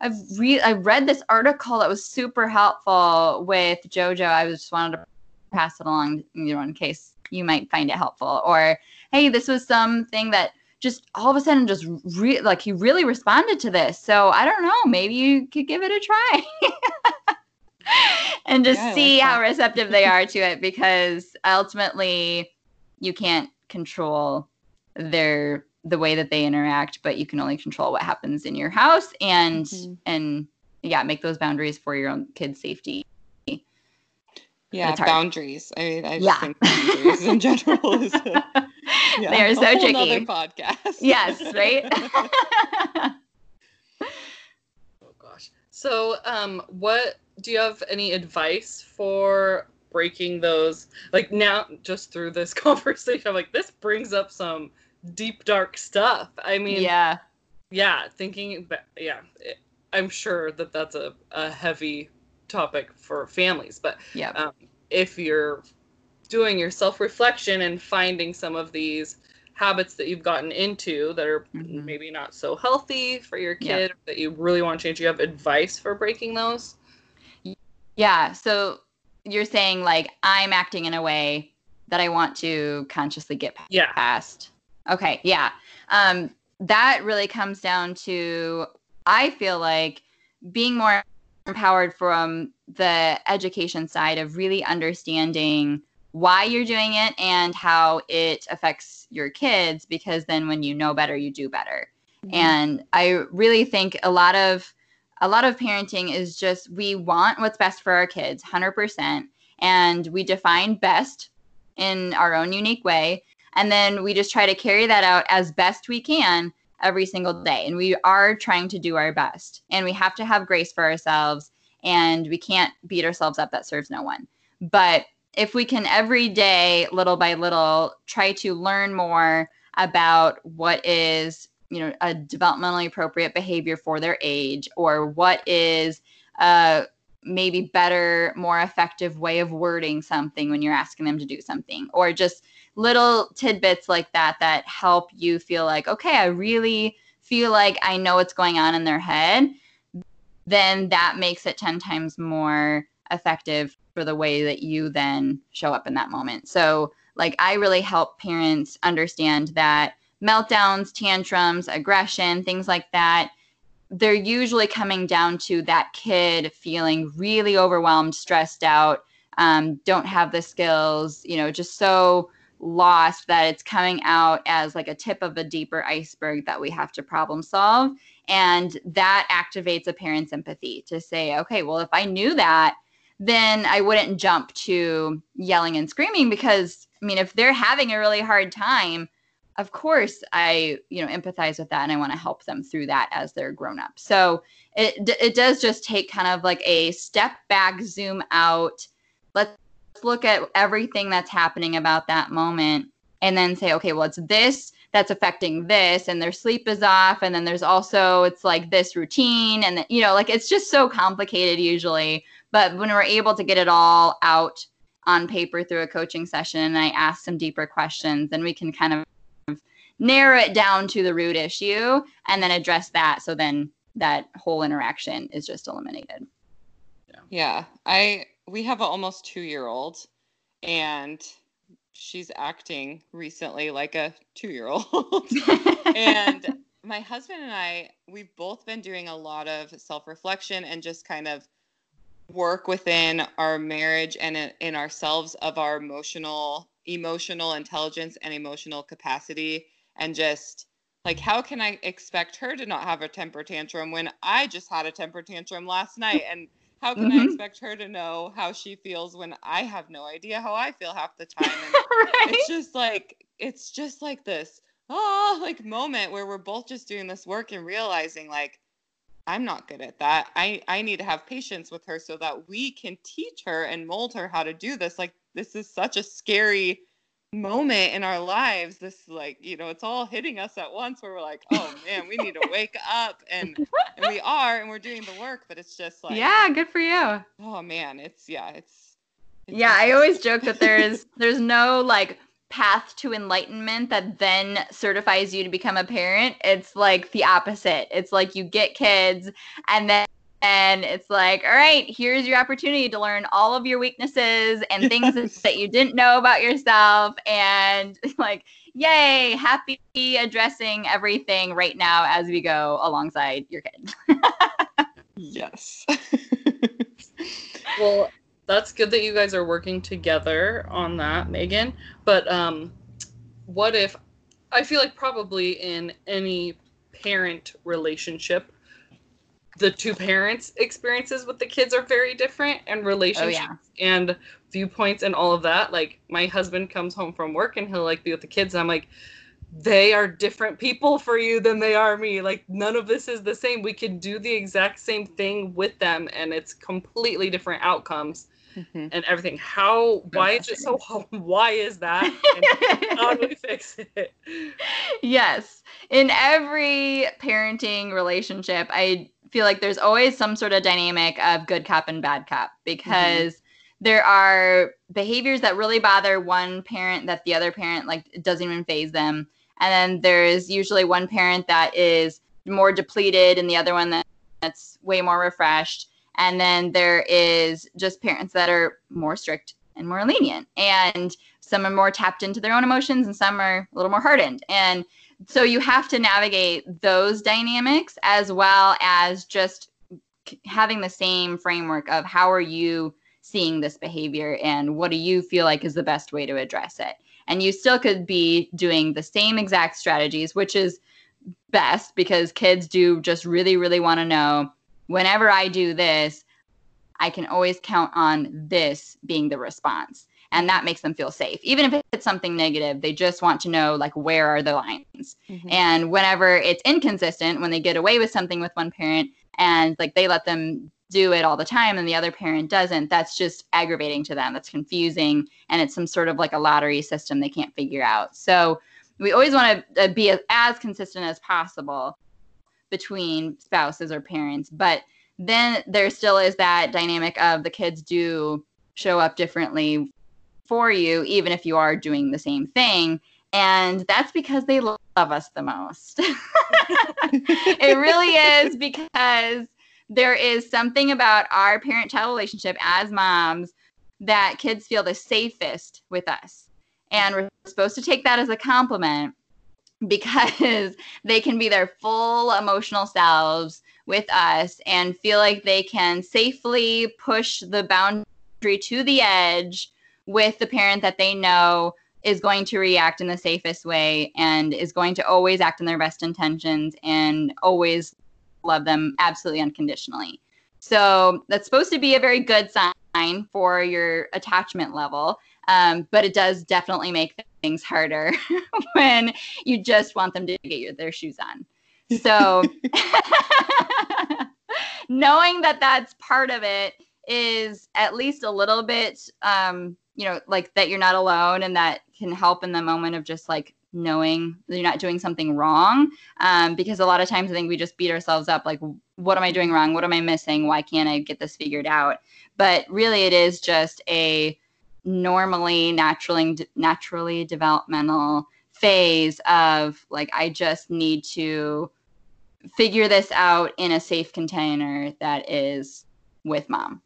i've re- i read this article that was super helpful with jojo. I just wanted to pass it along you know in case you might find it helpful. Or hey this was something that just all of a sudden just re- like he really responded to this. So i don't know maybe you could give it a try. [LAUGHS] And just yeah, see like how receptive they are to it because ultimately you can't control their the way that they interact but you can only control what happens in your house and mm-hmm. and yeah make those boundaries for your own kids safety yeah boundaries i mean i just yeah. think boundaries in general is a, [LAUGHS] yeah, they are so tricky. podcast. yes, [LAUGHS] right. [LAUGHS] oh gosh. So, um, what do you have any advice for breaking those? Like now, just through this conversation, I'm like, this brings up some deep, dark stuff. I mean, yeah, yeah. Thinking, yeah, it, I'm sure that that's a, a heavy topic for families, but yeah, um, if you're doing your self reflection and finding some of these habits that you've gotten into that are mm-hmm. maybe not so healthy for your kid that you really want to change. You have advice for breaking those? Yeah. So you're saying like I'm acting in a way that I want to consciously get yeah. past. Okay. Yeah. Um, that really comes down to I feel like being more empowered from the education side of really understanding why you're doing it and how it affects your kids because then when you know better you do better. Mm-hmm. and i really think a lot of a lot of parenting is just we want what's best for our kids 100% and we define best in our own unique way. And then we just try to carry that out as best we can every single day and we are trying to do our best and we have to have grace for ourselves and we can't beat ourselves up that serves no one. But if we can every day, little by little, try to learn more about what is you know a developmentally appropriate behavior for their age or what is a maybe better more effective way of wording something when you're asking them to do something or just little tidbits like that that help you feel like okay i really feel like i know what's going on in their head then that makes it 10 times more effective for the way that you then show up in that moment. So, like, I really help parents understand that meltdowns, tantrums, aggression, things like that, they're usually coming down to that kid feeling really overwhelmed, stressed out, um, don't have the skills, you know, just so lost that it's coming out as like a tip of a deeper iceberg that we have to problem solve. And that activates a parent's empathy to say, okay, well, if I knew that, then I wouldn't jump to yelling and screaming because I mean if they're having a really hard time, of course I, you know, empathize with that and I want to help them through that as they're grown up. So it it does just take kind of like a step back, zoom out. Let's look at everything that's happening about that moment and then say, okay, well it's this that's affecting this and their sleep is off and then there's also it's like this routine and you know like it's just so complicated usually but when we're able to get it all out on paper through a coaching session and I ask some deeper questions, then we can kind of narrow it down to the root issue and then address that. So then that whole interaction is just eliminated. Yeah. Yeah. I, we have an almost two year old and she's acting recently like a two year old. [LAUGHS] and my husband and I, we've both been doing a lot of self reflection and just kind of work within our marriage and in, in ourselves of our emotional emotional intelligence and emotional capacity and just like how can i expect her to not have a temper tantrum when i just had a temper tantrum last night and how can Mhm. i expect her to know how she feels when i have no idea how i feel half the time and [LAUGHS] right? it's just like it's just like this oh like moment where we're both just doing this work and realizing like i'm not good at that i i need to have patience with her so that we can teach her and mold her how to do this like this is such a scary moment in our lives this like you know it's all hitting us at once where we're like oh man we need to [LAUGHS] wake up and and we [LAUGHS] are and we're doing the work but it's just like yeah, good for you. oh man it's yeah it's, it's Yeah, I always joke that there's [LAUGHS] there's no like path to enlightenment that then certifies you to become a parent. It's like the opposite. It's like you get kids and then and it's like, all right, here's your opportunity to learn all of your weaknesses and things Yes. that you didn't know about yourself and [LAUGHS] like yay, happy addressing everything right now as we go alongside your kid. [LAUGHS] yes [LAUGHS] Well, that's good that you guys are working together on that, Megan. But um, what if I feel like probably in any parent relationship, the two parents' experiences with the kids are very different, and relationships and viewpoints and all of that. Like my husband comes home from work and he'll like be with the kids. And I'm like, they are different people for you than they are me. Like none of this is the same. We could do the exact same thing with them, and it's completely different outcomes Mhm. and everything. How? Why is it so? [LAUGHS] Why is that? And [LAUGHS] how do we fix it? yes. In every parenting relationship, I feel like there's always some sort of dynamic of good cop and bad cop mm-hmm. because there are behaviors that really bother one parent that the other parent like doesn't even phase them. And then there's usually one parent that is more depleted and the other one that, that's way more refreshed. And then there is just parents that are more strict and more lenient. And some are more tapped into their own emotions and some are a little more hardened. And so you have to navigate those dynamics as well as just having the same framework of how are you seeing this behavior and what do you feel like is the best way to address it. And you still could be doing the same exact strategies, which is best because kids do just really, really want to know whenever I do this, I can always count on this being the response. And that makes them feel safe. Even if it's something negative, they just want to know, like, where are the lines? Mhm. And whenever it's inconsistent, when they get away with something with one parent and like they let them do it all the time and the other parent doesn't, that's just aggravating to them. That's confusing. And it's some sort of like a lottery system they can't figure out. So we always want to be as, as consistent as possible between spouses or parents. But then there still is that dynamic of the kids do show up differently for you, even if you are doing the same thing. And that's because they love us the most. [LAUGHS] it really is because there is something about our parent child relationship as moms that kids feel the safest with us. And we're supposed to take that as a compliment because [LAUGHS] they can be their full emotional selves with us and feel like they can safely push the boundary to the edge with the parent that they know is going to react in the safest way and is going to always act in their best intentions and always love them absolutely unconditionally. So that's supposed to be a very good sign for your attachment level. Um, but it does definitely make things harder [LAUGHS] when you just want them to get your, their shoes on. So [LAUGHS] knowing that that's part of it is at least a little bit, um, you know, like that you're not alone and that can help in the moment of just like knowing that you're not doing something wrong. Um, because a lot of times I think we just beat ourselves up like, what am I doing wrong? What am I missing? Why can't I get this figured out? But really, it is just a normally naturally naturally developmental phase of like I just need to figure this out in a safe container that is with mom.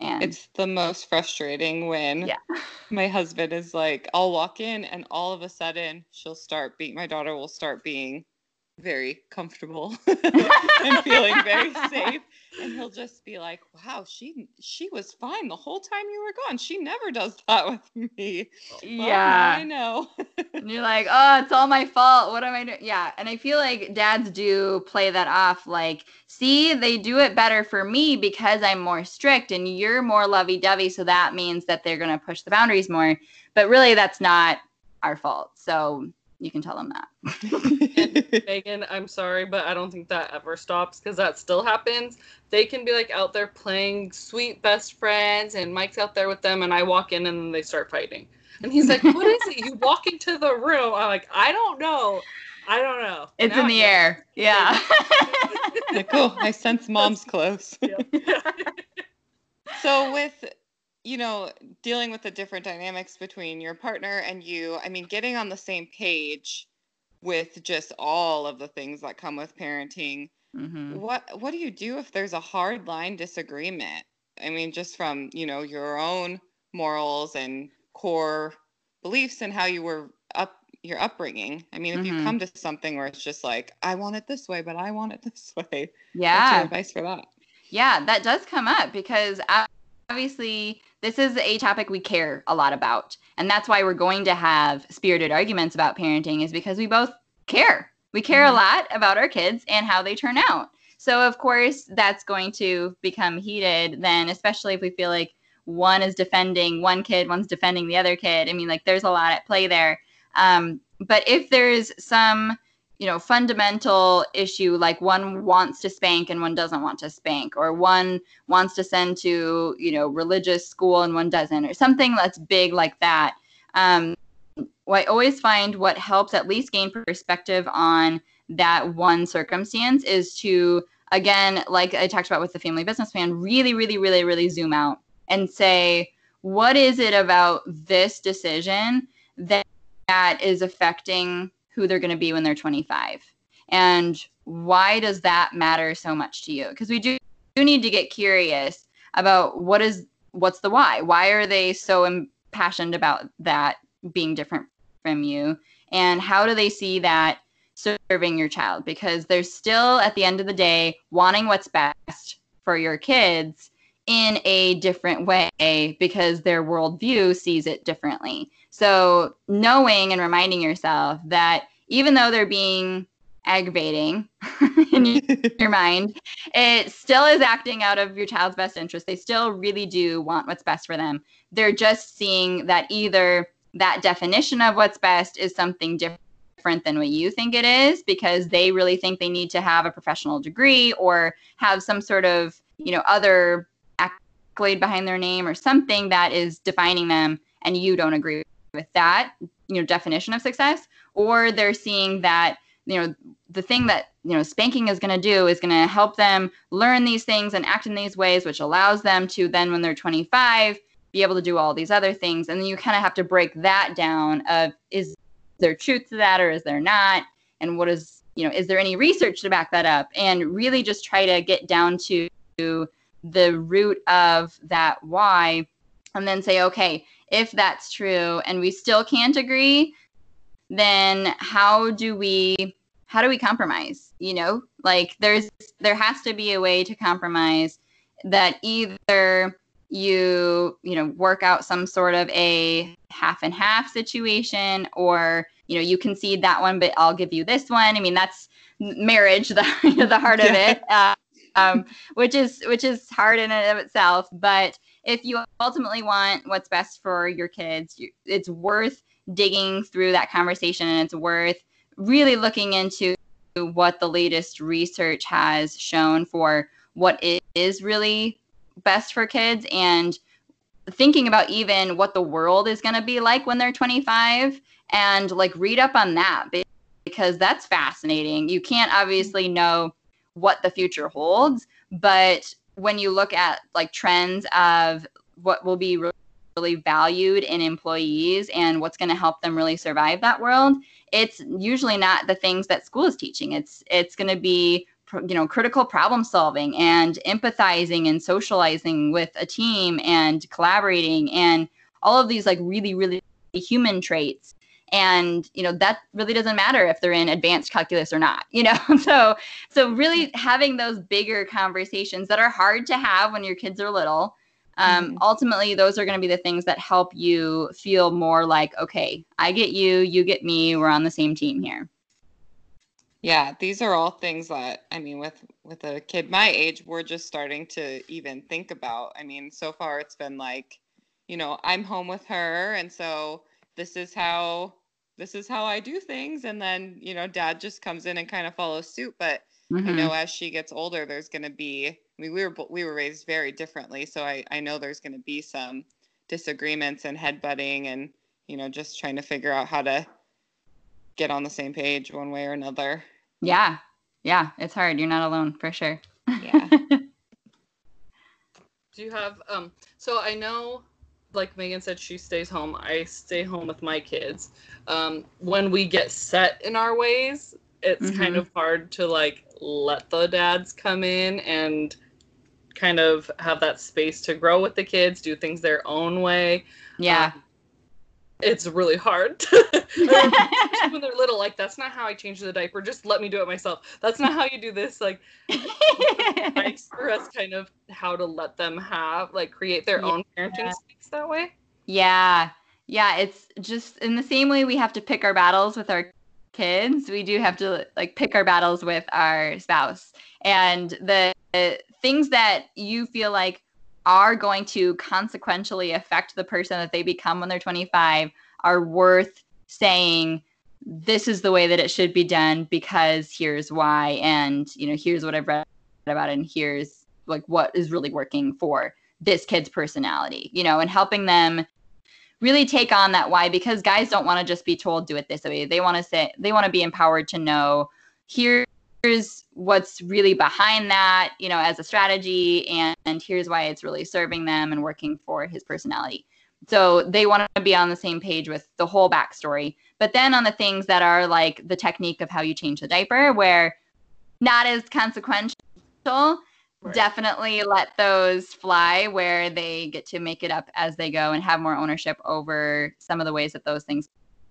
And It's the most frustrating when Yeah. [LAUGHS] my husband is like, I'll walk in and all of a sudden she'll start being, my daughter will start being very comfortable [LAUGHS] and [LAUGHS] feeling very safe. And he'll just be like wow she she was fine the whole time you were gone. She never does that with me. Yeah. I know. And you're like oh it's all my fault. What am i doing yeah. And i feel like dads do play that off like see they do it better for me because i'm more strict and you're more lovey-dovey so that means that they're going to push the boundaries more. But really that's not our fault. So you can tell them that. [LAUGHS] Megan, I'm sorry, but I don't think that ever stops because that still happens. They can be like out there playing sweet best friends, and Mike's out there with them, and I walk in and then they start fighting. And he's like, What is it? You walk into the room. I'm like, I don't know. I don't know. It's now in the air. Yeah. like, oh, I sense [LAUGHS] mom's close. [LAUGHS] so with you know, dealing with the different dynamics between your partner and you, I mean, getting on the same page with just all of the things that come with parenting. Mm-hmm. What what do you do if there's a hard line disagreement? I mean, just from, you know, your own morals and core beliefs and how you were up your upbringing. I mean, if mm-hmm. you come to something where it's just like, I want it this way, but I want it [LAUGHS] this way. Yeah. What's your advice for that? Yeah, that does come up because obviously this is a topic we care a lot about. And that's why we're going to have spirited arguments about parenting, is because we both care. We care mm-hmm. a lot about our kids and how they turn out. So, of course, that's going to become heated then, especially if we feel like one is defending one kid, one's defending the other kid. I mean, like, there's a lot at play there. Um, but if there's some you know fundamental issue like one wants to spank and one doesn't want to spank or one wants to send to you know religious school and one doesn't or something that's big like that. Um, i always find what helps at least gain perspective on that one circumstance is to again like i talked about with the family business plan really really really really zoom out and say what is it about this decision that that is affecting who they're going to be when they're 25. And why does that matter so much to you? Because we do, do need to get curious about what is what's the why? Why are they so impassioned about that being different from you? And how do they see that serving your child? Because they're still at the end of the day wanting what's best for your kids in a different way because their worldview sees it differently. So, knowing and reminding yourself that even though they're being aggravating [LAUGHS] in [LAUGHS] your mind, it still is acting out of your child's best interest. They still really do want what's best for them. They're just seeing that either that definition of what's best is something different than what you think it is because they really think they need to have a professional degree or have some sort of, you know, other accolade behind their name or something that is defining them and you don't agree with that you know definition of success or they're seeing that you know the thing that you know spanking is going to do is going to help them learn these things and act in these ways which allows them to then when they're 25 be able to do all these other things. And then you kind of have to break that down of is there truth to that or is there not? And what is you know is there any research to back that up? And really just try to get down to the root of that why and then say okay if that's true and we still can't agree then how do we how do we compromise you know like there's there has to be a way to compromise that either you you know work out some sort of a half and half situation or you know you concede that one but i'll give you this one i mean that's marriage [LAUGHS] the, the heart of it uh, um, which is which is hard in and of itself. But if you ultimately want what's best for your kids, you, it's worth digging through that conversation, and it's worth really looking into what the latest research has shown for what is really best for kids and thinking about even what the world is going to be like when they're 25 and like read up on that because that's fascinating. You can't obviously know what the future holds. But when you look at like trends of what will be really valued in employees and what's going to help them really survive that world, it's usually not the things that school is teaching. It's it's going to be you know critical problem solving and empathizing and socializing with a team and collaborating and all of these like really really human traits and you know that really doesn't matter if they're in advanced calculus or not you know? [LAUGHS] So so really having those bigger conversations that are hard to have when your kids are little um, mm-hmm. ultimately those are going to be the things that help you feel more like okay i get you you get me we're on the same team here. Yeah these are all things that i mean with with a kid my age we're just starting to even think about. I mean so far it's been like you know i'm home with her and so this is how this is how I do things and then you know dad just comes in and kind of follows suit but mm-hmm. you know as she gets older there's going to be I mean we were we were raised very differently so I I know there's going to be some disagreements and headbutting and you know just trying to figure out how to get on the same page one way or another. Yeah. Yeah, it's hard. You're not alone for sure. Yeah. [LAUGHS] Do you have um so I know like Megan said, she stays home. I stay home with my kids. Um, when we get set in our ways, it's mm-hmm. kind of hard to like let the dads come in and kind of have that space to grow with the kids, do things their own way. Yeah. Um, it's really hard [LAUGHS] [LAUGHS] when they're little like that's not how i change the diaper just let me do it myself that's not how you do this like [LAUGHS] nice for us kind of how to let them have like create their yeah. own parenting space that way? Yeah. Yeah it's just in the same way we have to pick our battles with our kids we do have to like pick our battles with our spouse. And the things that you feel like are going to consequentially affect the person that they become when they're 25 are worth saying this is the way that it should be done because here's why and you know here's what i've read about it and here's like what is really working for this kid's personality you know and helping them really take on that why because guys don't want to just be told do it this way they want to say they want to be empowered to know here's what's really behind that, you know, as a strategy, and, and here's why it's really serving them and working for his personality. So they want to be on the same page with the whole backstory. But then on the things that are like the technique of how you change the diaper, where not as consequential, right. definitely let those fly where they get to make it up as they go and have more ownership over some of the ways that those things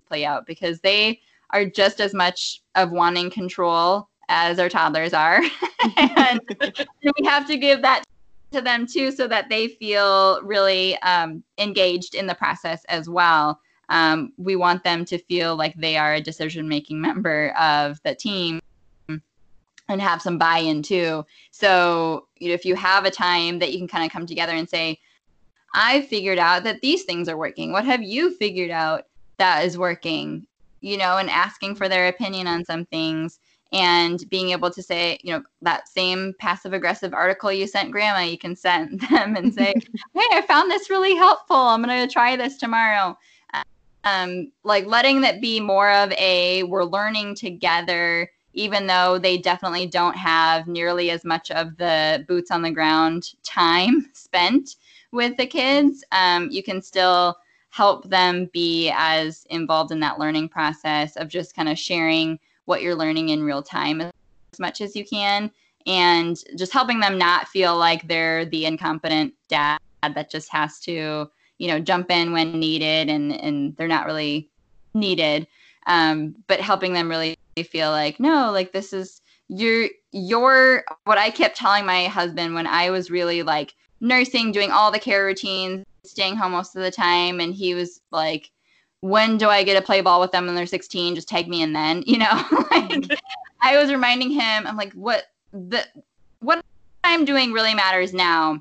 play out because they are just as much of wanting control as our toddlers are. [LAUGHS] and [LAUGHS] we have to give that to them too so that they feel really um, engaged in the process as well. Um, we want them to feel like they are a decision making member of the team and have some buy in too. So you know, if you have a time that you can kind of come together and say, "I've figured out that these things are working. What have you figured out that is working? You know, and asking for their opinion on some things and being able to say, you know, that same passive aggressive article you sent grandma, you can send [LAUGHS] them and say, [LAUGHS] hey, I found this really helpful. I'm going to try this tomorrow. Um, like letting that be more of a we're learning together, even though they definitely don't have nearly as much of the boots on the ground time [LAUGHS] spent with the kids. Um, you can still help them be as involved in that learning process of just kind of sharing what you're learning in real time as much as you can and just helping them not feel like they're the incompetent dad that just has to you know jump in when needed and and they're not really needed um, but helping them really feel like no like this is your your what i kept telling my husband when i was really like nursing doing all the care routines staying home most of the time and he was like when do I get to play ball with them when they're 16? Just tag me in then, [LAUGHS] you know? like I was reminding him, I'm like, what the what I'm doing really matters now,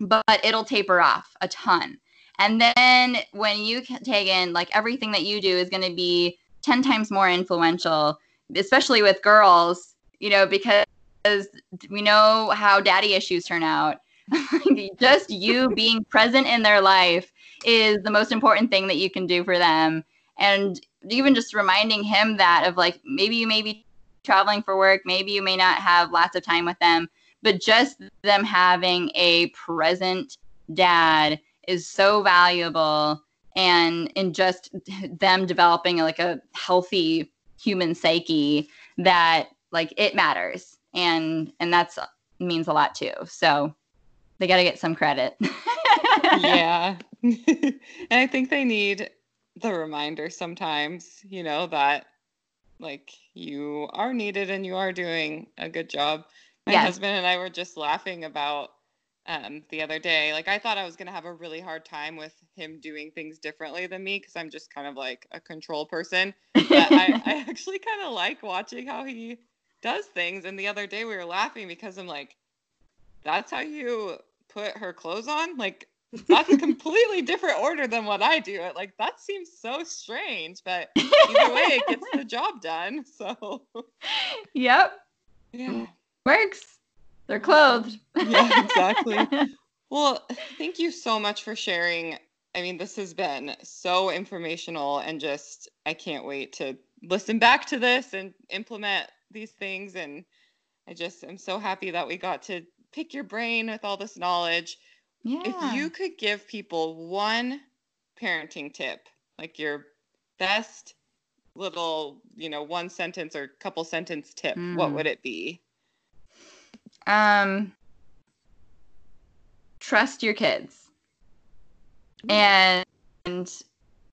but it'll taper off a ton. And then when you take in like everything that you do is going to be 10 times more influential, especially with girls, you know, because we know how daddy issues turn out. [LAUGHS] Just you [LAUGHS] being present in their life is the most important thing that you can do for them. And even just reminding him that of like maybe you may be traveling for work, maybe you may not have lots of time with them, but just them having a present dad is so valuable and in just them developing like a healthy human psyche that like it matters and and that's means a lot too so they got to get some credit [LAUGHS] yeah [LAUGHS] and I think they need the reminder sometimes, you know, that like you are needed and you are doing a good job. My Yes. husband and I were just laughing about um, the other day. Like I thought I was gonna have a really hard time with him doing things differently than me because I'm just kind of like a control person. But I, [LAUGHS] I actually kind of like watching how he does things. And the other day we were laughing because I'm like, that's how you put her clothes on? Like that's a completely different order than what I do. It like that seems so strange, but either way it gets the [LAUGHS] job done. So yep, yeah. works. They're clothed. Yeah, exactly. [LAUGHS] Well, thank you so much for sharing. I mean, this has been so informational and just I can't wait to listen back to this and implement these things and I just am so happy that we got to pick your brain with all this knowledge. yeah. If you could give people one parenting tip, like your best little, you know, one sentence or couple sentence tip, what Hmm. would it be? Um trust your kids. And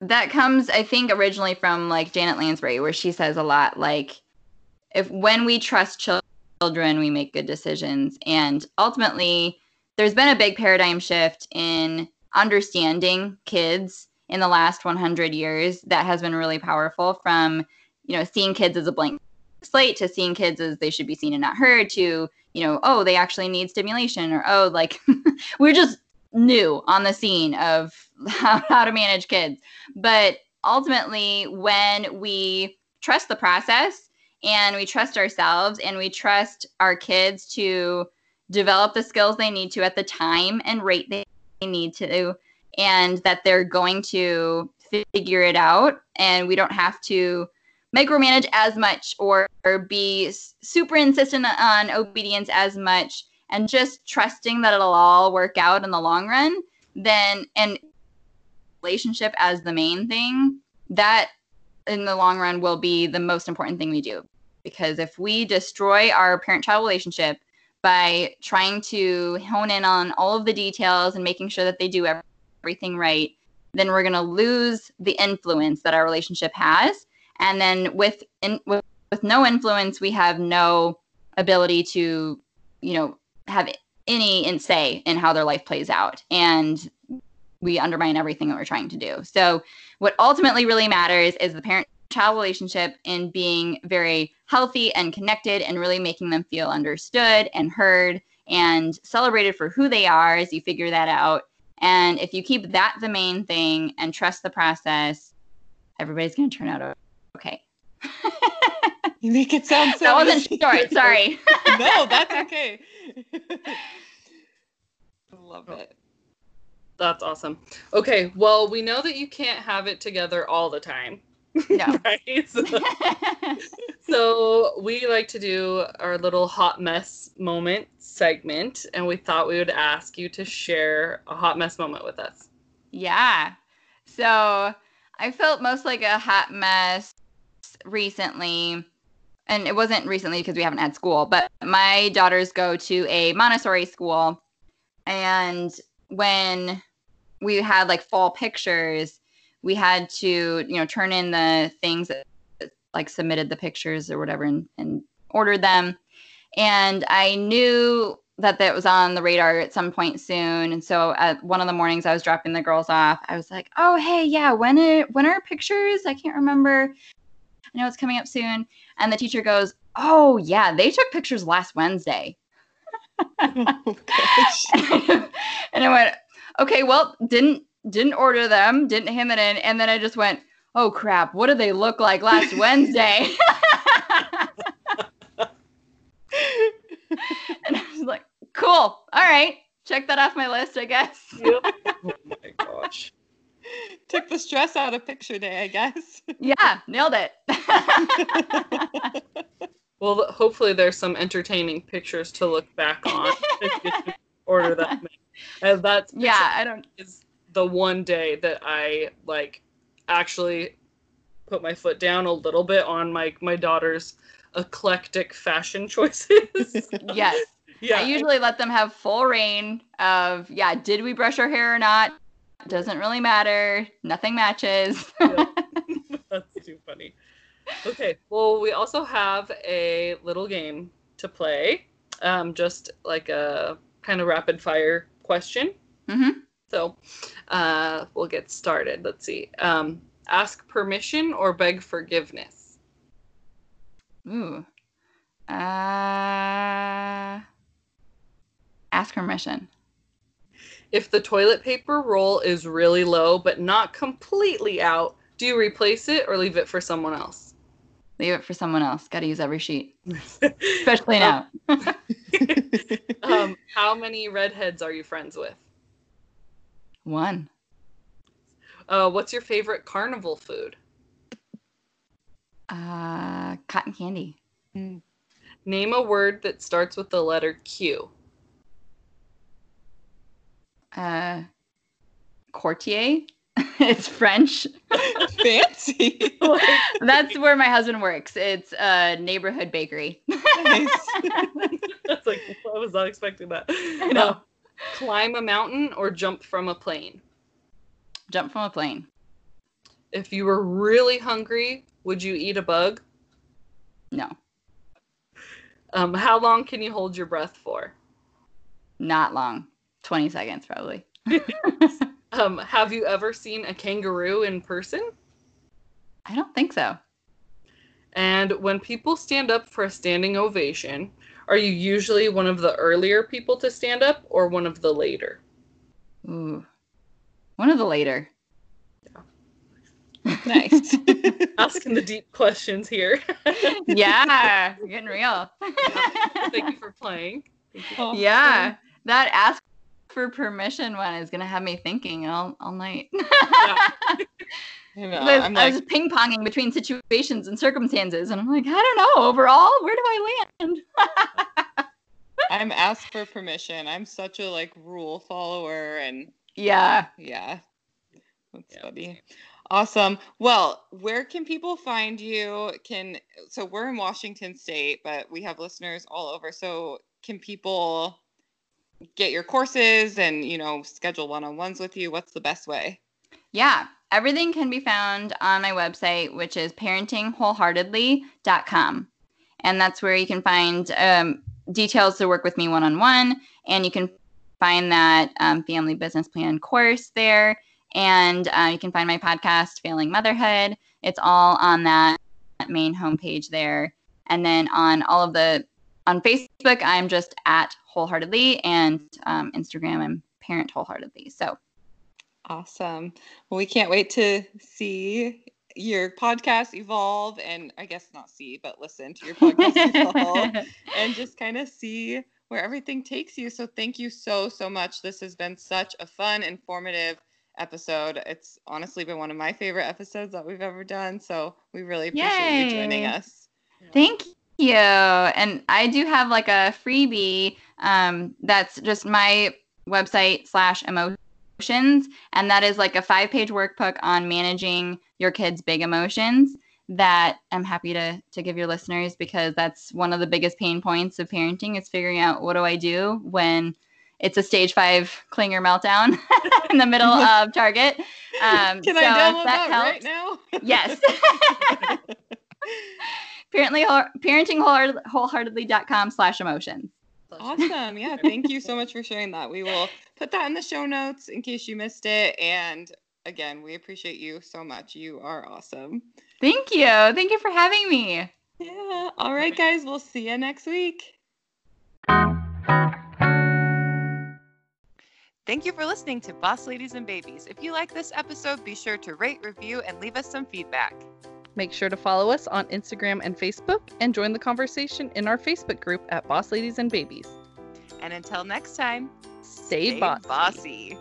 that comes i think originally from like janet lansbury where she says a lot like if when we trust chil- children we make good decisions. And ultimately there's been a big paradigm shift in understanding kids in the last 100 years that has been really powerful from you know seeing kids as a blank slate to seeing kids as they should be seen and not heard to you know oh they actually need stimulation or oh like [LAUGHS] we're just new on the scene of how, [LAUGHS] how to manage kids. But ultimately when we trust the process and we trust ourselves and we trust our kids to develop the skills they need to at the time and rate they need to and that they're going to figure it out and we don't have to micromanage as much or, or be super insistent on obedience as much and just trusting that it'll all work out in the long run then and relationship as the main thing that in the long run will be the most important thing we do. Because if we destroy our parent child relationship by trying to hone in on all of the details and making sure that they do everything right then we're going to lose the influence that our relationship has and then with in, with, with no influence we have no ability to you know have any in say in how their life plays out. And we undermine everything that we're trying to do. So what ultimately really matters is the parent child relationship in being very healthy and connected and really making them feel understood and heard and celebrated for who they are as you figure that out. And if you keep that the main thing and trust the process everybody's going to turn out okay [LAUGHS] You make it sound so that wasn't easy. short sorry [LAUGHS] no, that's [LAUGHS] okay. I love oh. it. That's awesome. Okay, well, we know that you can't have it together all the time. no right? So, so we like to do our little hot mess moment segment, and we thought we would ask you to share a hot mess moment with us. Yeah. So I felt most like a hot mess recently. And it wasn't recently because we haven't had school, but my daughters go to a Montessori school. And when we had like fall pictures, we had to, you know, turn in the things that like submitted the pictures or whatever and, and ordered them. And I knew that that was on the radar at some point soon. And so at one of the mornings I was dropping the girls off, I was like, "Oh, hey, yeah, when it when are pictures? I can't remember. I know it's coming up soon." And the teacher goes, "Oh, yeah, they took pictures last Wednesday." Oh [LAUGHS] and I went, "Okay, well, didn't didn't order them, didn't hand it in." And then I just went, "Oh crap, what did they look like last [LAUGHS] Wednesday?" [LAUGHS] and I was like, "Cool. All right. Check that off my list, I guess." oh my gosh. [LAUGHS] Took the stress out of picture day, I guess. yeah, nailed it. [LAUGHS] Well, hopefully there's some entertaining pictures to look back on if you order that. [LAUGHS] And uh, that's yeah, I don't. is the one day that I like actually put my foot down a little bit on my my daughter's eclectic fashion choices. Yes, yeah. I usually let them have full reign of yeah. Did we brush our hair or not? Doesn't really matter. Nothing matches. [LAUGHS] [LAUGHS] That's too funny. Okay, well, we also have a little game to play, um, just like a kind of rapid fire question. hmm So uh, we'll get started. Let's see. Um, ask permission or beg forgiveness? Ooh. Uh, ask permission. If the toilet paper roll is really low but not completely out, do you replace it or leave it for someone else? Leave it for someone else. Got to use every sheet, [LAUGHS] especially now. [LAUGHS] um, [LAUGHS] how many redheads are you friends with? One. Uh, what's your favorite carnival food? Uh, cotton candy. Name a word that starts with the letter Q. Uh, courtier. [LAUGHS] it's French. [LAUGHS] Fancy. [LAUGHS] That's where my husband works. It's a neighborhood bakery. Nice. That's like I was not expecting that. I know. Uh, climb a mountain or jump from a plane. Jump from a plane. If you were really hungry, would you eat a bug? No, Um, how long can you hold your breath for? not long. 20 seconds probably. [LAUGHS] [LAUGHS] Um, have you ever seen a kangaroo in person? I don't think so. And when people stand up for a standing ovation, are you usually one of the earlier people to stand up or one of the later? Ooh. One of the later. [LAUGHS] nice. Asking the deep questions here. yeah, getting real. Thank you for playing. Awesome. yeah, that ask for permission one is gonna have me thinking all, all night. [LAUGHS] I know. I was, I'm I was ping ponging between situations and circumstances, and I'm like, I don't know. Overall, where do I land? [LAUGHS] I'm asked for permission. I'm such a like rule follower and yeah. yeah. That's Yeah. funny. Awesome. Well, where can people find you? Can so we're in Washington state, but we have listeners all over. So can people get your courses and, you know, schedule one-on-ones with you? What's the best way? Yeah, everything can be found on my website, which is parentingwholeheartedly.com. And that's where you can find um, details to work with me one on one. And you can find that um, family business plan course there. And uh, you can find my podcast, Failing Motherhood. It's all on that main homepage there. And then on all of the, on Facebook, I'm just at wholeheartedly and um, Instagram, I'm parent wholeheartedly. So Awesome. Well, we can't wait to see your podcast evolve and I guess not see, but listen to your podcast [LAUGHS] evolve and just kind of see where everything takes you. So thank you so, so much. This has been such a fun, informative episode. It's honestly been one of my favorite episodes that we've ever done. So we really appreciate you joining us. Thank you. And I do have like a freebie um, that's just my website slash emotions. And that is like a five page workbook on managing your kids' big emotions that I'm happy to, to give your listeners because that's one of the biggest pain points of parenting is figuring out what do I do when it's a stage five clinger meltdown [LAUGHS] in the middle [LAUGHS] of Target. Um, Can so I download that, helps- right now? Yes. [LAUGHS] Apparently, whole- parentingwholeheartedly.com slash emotions. Awesome. Yeah. Thank you so much for sharing that. We will put that in the show notes in case you missed it. And again, we appreciate you so much. You are awesome. Thank you. Thank you for having me. Yeah. All right, guys. We'll see you next week. Thank you for listening to Boss Ladies and Babies. If you like this episode, be sure to rate, review, and leave us some feedback. Make sure to follow us on Instagram and Facebook and join the conversation in our Facebook group at Boss Ladies and Babies. And until next time, Stay, stay bossy. bossy.